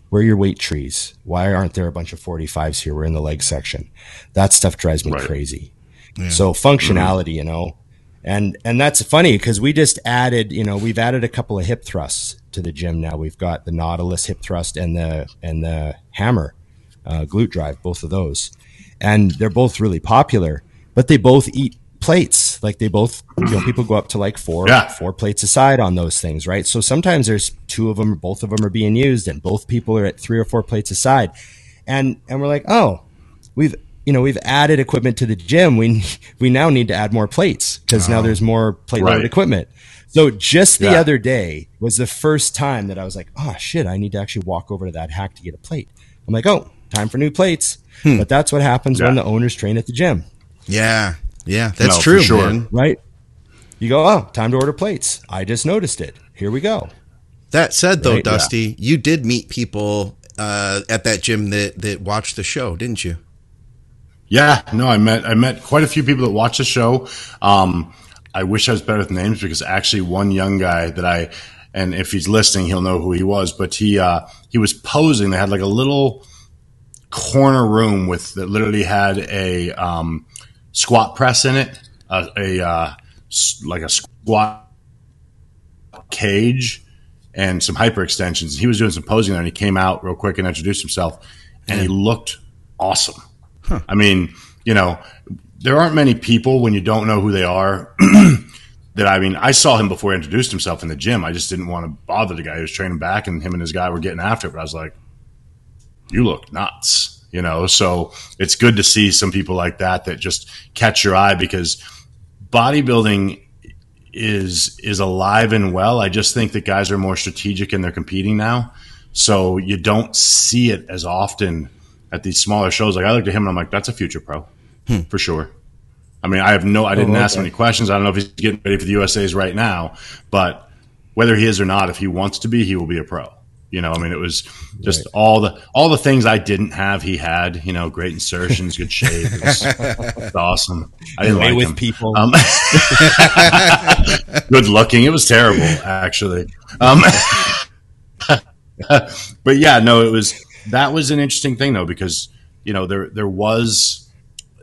where are your weight trees? Why aren't there a bunch of 45s here? We're in the leg section. That stuff drives me Right. crazy. So functionality, you know, and and that's funny because we just added, you know, we've added a couple of hip thrusts to the gym now. We've got the Nautilus hip thrust and the and the Hammer uh, glute drive, both of those, and they're both really popular. But they both eat plates. Like they both, you know, people go up to like four Yeah. four plates aside on those things, right? So sometimes there's two of them, both of them are being used, and both people are at three or four plates aside, and and we're like, oh, we've you know we've added equipment to the gym. We we now need to add more plates because now there's more plate loaded Right. equipment. So just the Yeah. other day was the first time that I was like, oh shit, I need to actually walk over to that hack to get a plate. I'm like, oh, time for new plates. But that's what happens when the owners train at the gym, Yeah. Yeah. That's No, for true, sure. man. right? You go, oh, time to order plates. I just noticed it. Here we go. That said, though, Right, yeah. Dusty, you did meet people uh, at that gym that that watched the show, didn't you? Yeah, no, I met I met quite a few people that watch the show. Um, I wish I was better with names because actually one young guy that I and if he's listening, he'll know who he was. But he uh, he was posing. They had like a little corner room with that literally had a um, squat press in it, a, a uh, like a squat cage, and some hyper extensions. He was doing some posing there, and he came out real quick and introduced himself, and he looked awesome. I mean, you know, there aren't many people when you don't know who they are. that I mean, I saw him before he introduced himself in the gym. I just didn't want to bother the guy who was training back, and him and his guy were getting after it. But I was like, "You look nuts," you know. So it's good to see some people like that that just catch your eye because bodybuilding is is alive and well. I just think that guys are more strategic and they're competing now, so you don't see it as often at these smaller shows. Like I looked at him and I'm like, that's a future pro hmm. for sure. I mean, I have no, I didn't oh, okay. ask him any questions. I don't know if he's getting ready for the USA's right now, but whether he is or not, if he wants to be, he will be a pro. You know, I mean, it was just right. all the all the things I didn't have. He had, you know, great insertions, good shape. It was, it was awesome. I didn't like with him. people. Um, good looking. It was terrible, actually. Um, but yeah, no, it was that was an interesting thing though because you know there there was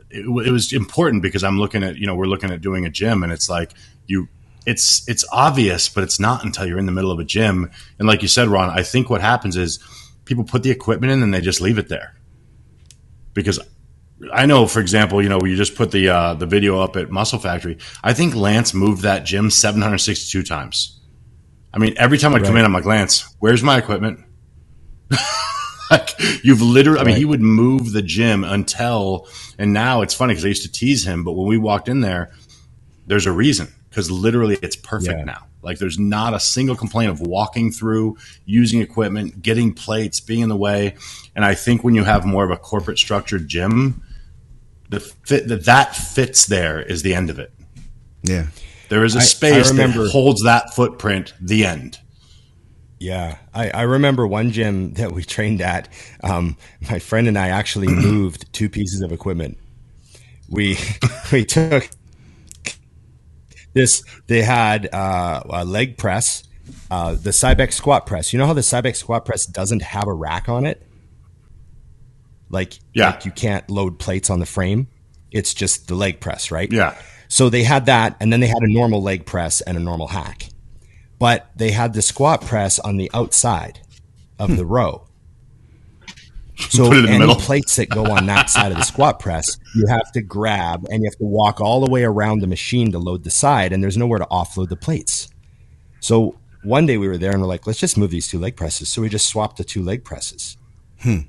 it, it was important because I'm looking at you know we're looking at doing a gym and it's like you it's it's obvious, but it's not until you're in the middle of a gym. And like you said, Ron, I think what happens is people put the equipment in and they just leave it there. Because I know, for example, you know, you just put the uh, the video up at Muscle Factory. I think Lance moved that gym 762 times. I mean, every time I right. come in, I'm like, Lance, where's my equipment? like you've literally, I mean, he would move the gym until, and now it's funny because I used to tease him, but when we walked in there, there's a reason because literally it's perfect yeah. now. Like there's not a single complaint of walking through, using equipment, getting plates, being in the way. And I think when you have more of a corporate structured gym, the fit that that fits there is the end of it. Yeah. There is a space I, I remember, that holds that footprint, the end. Yeah, I, I, remember one gym that we trained at. Um, my friend and I actually moved two pieces of equipment. We we took this they had uh, a leg press, uh, the Cybex squat press. You know how the Cybex squat press doesn't have a rack on it? Like, yeah. like you can't load plates on the frame. It's just the leg press, right? Yeah. So they had that, and then they had a normal leg press and a normal hack. But they had the squat press on the outside of hmm. the row. So any middle. plates that go on that side of the squat press, you have to grab and you have to walk all the way around the machine to load the side, and there's nowhere to offload the plates. So one day we were there and we're like, let's just move these two leg presses. So we just swapped the two leg presses. Hmm.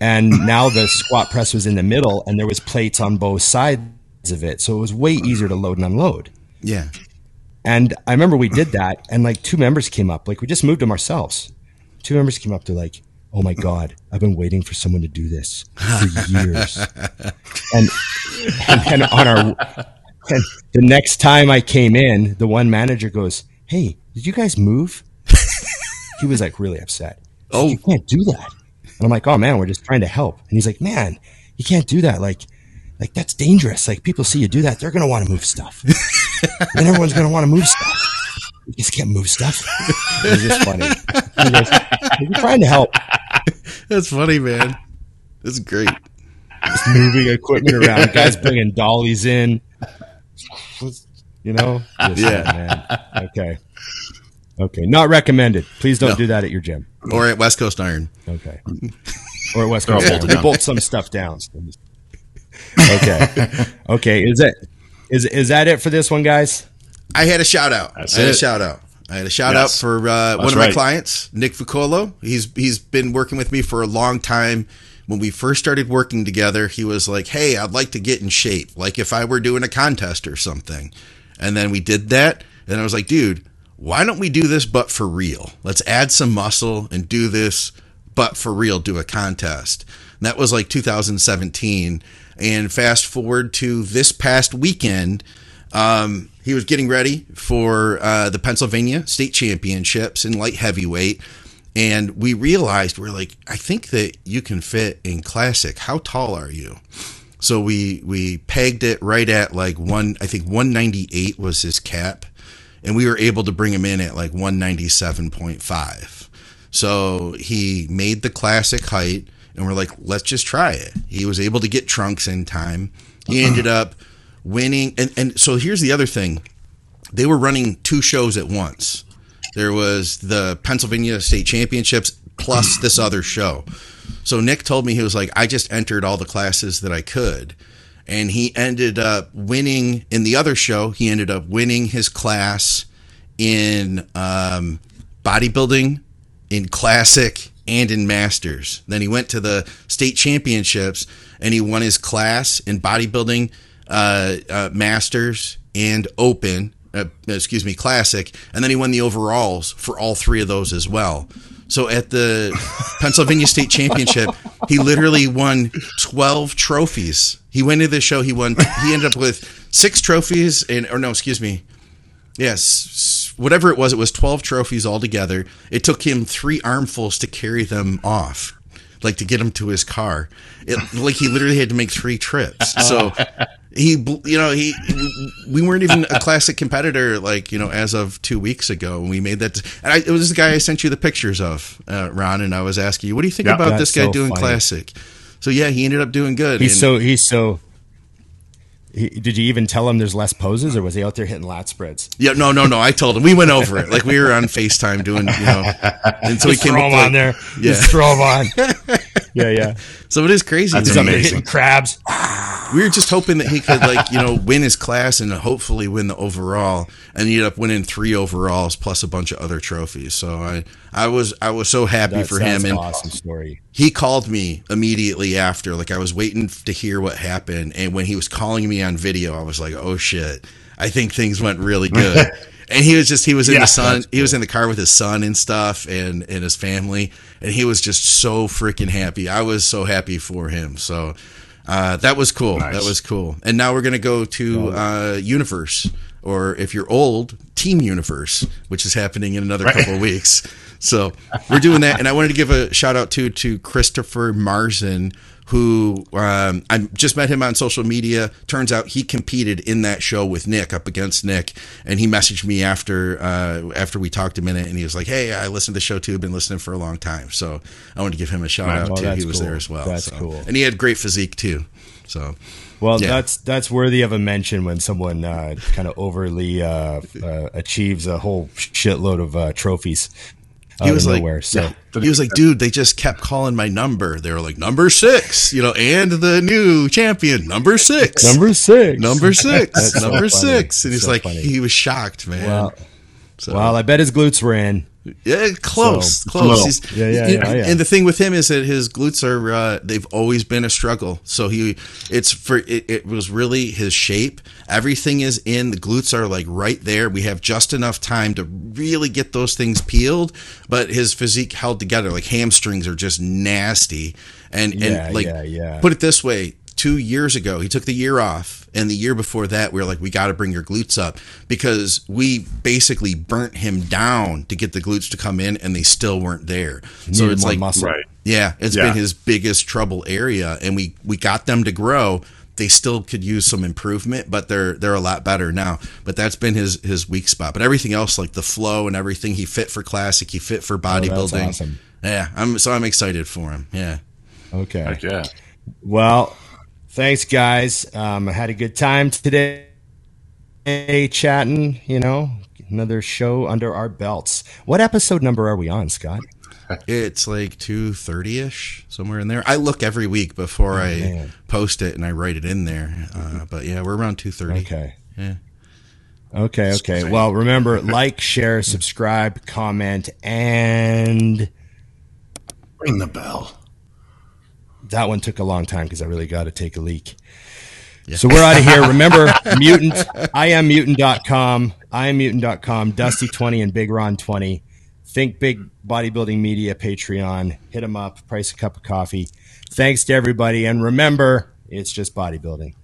And now the squat press was in the middle and there was plates on both sides of it. So it was way easier to load and unload. Yeah. And I remember we did that and like two members came up, like we just moved them ourselves. Two members came up, they're like, oh my god i've been waiting for someone to do this for years. And and then on our and the next time i came in the one manager goes hey did you guys move? He was like really upset. Oh. You can't do that. And i'm like oh man we're just trying to help. And he's like man you can't do that. Like like that's dangerous. Like people see you do that they're gonna want to move stuff. And everyone's gonna want to move stuff. You just can't move stuff. it was just funny. He goes, We're trying to help. That's funny, man. That's great. Just moving equipment around, guys bringing dollies in. You know? Just, yeah. man. Okay. Okay. Not recommended. Please don't no. do that at your gym. Or at West Coast Iron. Okay. Or at West Coast Iron. We bolt some stuff down. Okay. Okay. Is that is is that it for this one, guys? I had a shout out. That's I had it. a shout out. I had a shout yes. out for uh, one of right. my clients, Nick Fucolo. He's he's been working with me for a long time. When we first started working together, he was like, "Hey, I'd like to get in shape, like if I were doing a contest or something." And then we did that, and I was like, "Dude, why don't we do this but for real? Let's add some muscle and do this but for real, do a contest." And that was like 2017. And fast forward to this past weekend, um, he was getting ready for uh, the Pennsylvania State Championships in light heavyweight. And we realized we're like, I think that you can fit in classic. How tall are you? So we we pegged it right at like one. I think 198 was his cap, and we were able to bring him in at like 197.5. So he made the classic height, and we're like, let's just try it. He was able to get trunks in time. He ended up winning. And, and so here's the other thing they were running two shows at once. There was the Pennsylvania State Championships plus this other show. So Nick told me he was like, I just entered all the classes that I could. And he ended up winning in the other show, he ended up winning his class in um, bodybuilding, in classic, and in masters. Then he went to the state championships and he won his class in bodybuilding Masters and Open uh, excuse me, classic, and then he won the overalls for all three of those as well. So at the Pennsylvania State Championship, he literally won 12 trophies. He went into the show, he won, he ended up with six trophies, and, or no, excuse me. Yes, whatever it was, it was 12 trophies altogether. It took him three armfuls to carry them off, like to get him to his car. It, like he literally had to make three trips. So he, you know, he, we weren't even a classic competitor, like, you know, as of two weeks ago. We made that. And I, it was the guy I sent you the pictures of, uh, Ron, and I was asking you, what do you think Yeah, about this guy so doing funny. classic? So yeah, he ended up doing good. He's And- so he's so. He, did you even tell him there's less poses, or was he out there hitting lat spreads? Yeah, no, no, no. I told him we went over it. Like we were on Facetime doing, you know, and so he came throw him like, on there. Yeah. Just throw him on. yeah, yeah. So it is crazy. That's He's that up amazing. hitting crabs. We were just hoping that he could like you know win his class and hopefully win the overall, and he ended up winning three overalls plus a bunch of other trophies. So I, I was, I was so happy That's, for him, an and awesome story. he called me immediately after. Like I was waiting to hear what happened, and when he was calling me on video, I was like, "Oh shit, I think things went really good." and he was just he was in Yeah, the sun, that's he was in the car with his son and stuff, and and his family, and he was just so freaking happy. I was so happy for him. So. Uh, that was cool. Nice. That was cool. And now we're gonna go to uh, Universe, or if you're old, Team Universe, which is happening in another couple of weeks. So we're doing that, and I wanted to give a shout out to to Christopher Marzen, who um, I just met him on social media. Turns out he competed in that show with Nick up against Nick, and he messaged me after uh, after we talked a minute, and he was like, "Hey, I listened to the show too. Been listening for a long time." So I wanted to give him a shout out too. He was cool. there as well. That's so. cool. and he had great physique too. So Well, Yeah. that's that's worthy of a mention when someone uh, kind of overly uh, uh, achieves a whole shitload of uh, trophies. He was like, nowhere. So he was like, dude, they just kept calling my number. They were like, number six, you know, and the new champion, number six, number six, number six, That's so number funny. six. And he's So like, funny. he was shocked, man. Well, So- well, I bet his glutes were in. Yeah, close, So- close. Yeah, yeah, yeah, yeah. And the thing with him is that his glutes are uh, they've always been a struggle. So he, it's for it, it was really his shape. Everything is in the glutes are like right there. We have just enough time to really get those things peeled, but his physique held together. Like hamstrings are just nasty, and Yeah, and like yeah, yeah. put it this way. Two years ago, he took the year off, and the year before that, we were like, "We got to bring your glutes up," because we basically burnt him down to get the glutes to come in, and they still weren't there. so it's like, muscle. Right. yeah, it's Yeah. been his biggest trouble area, and we we got them to grow. They still could use some improvement, but they're they're a lot better now. But that's been his his weak spot. But everything else, like the flow and everything, he fit for classic. He fit for bodybuilding. awesome. Yeah, I'm so I'm excited for him. Yeah. Okay. Heck yeah. Well, thanks, guys. Um, I had a good time today chatting. You know, another show under our belts. What episode number are we on, Scott? It's like two thirty ish, somewhere in there. I look every week before I Oh, man. post it and I write it in there. Uh, but yeah, we're around two thirty. Okay. Yeah. Okay. Okay. Well, remember, like, share, subscribe, comment, and Ring the bell. That one took a long time because I really got to take a leak. So we're out of here. Remember, mutant, I am mutant.com, I am mutant.com, Dusty20 and Big Ron 20. Think Big Bodybuilding Media Patreon. Hit them up, price a cup of coffee. Thanks to everybody. And remember, it's just bodybuilding.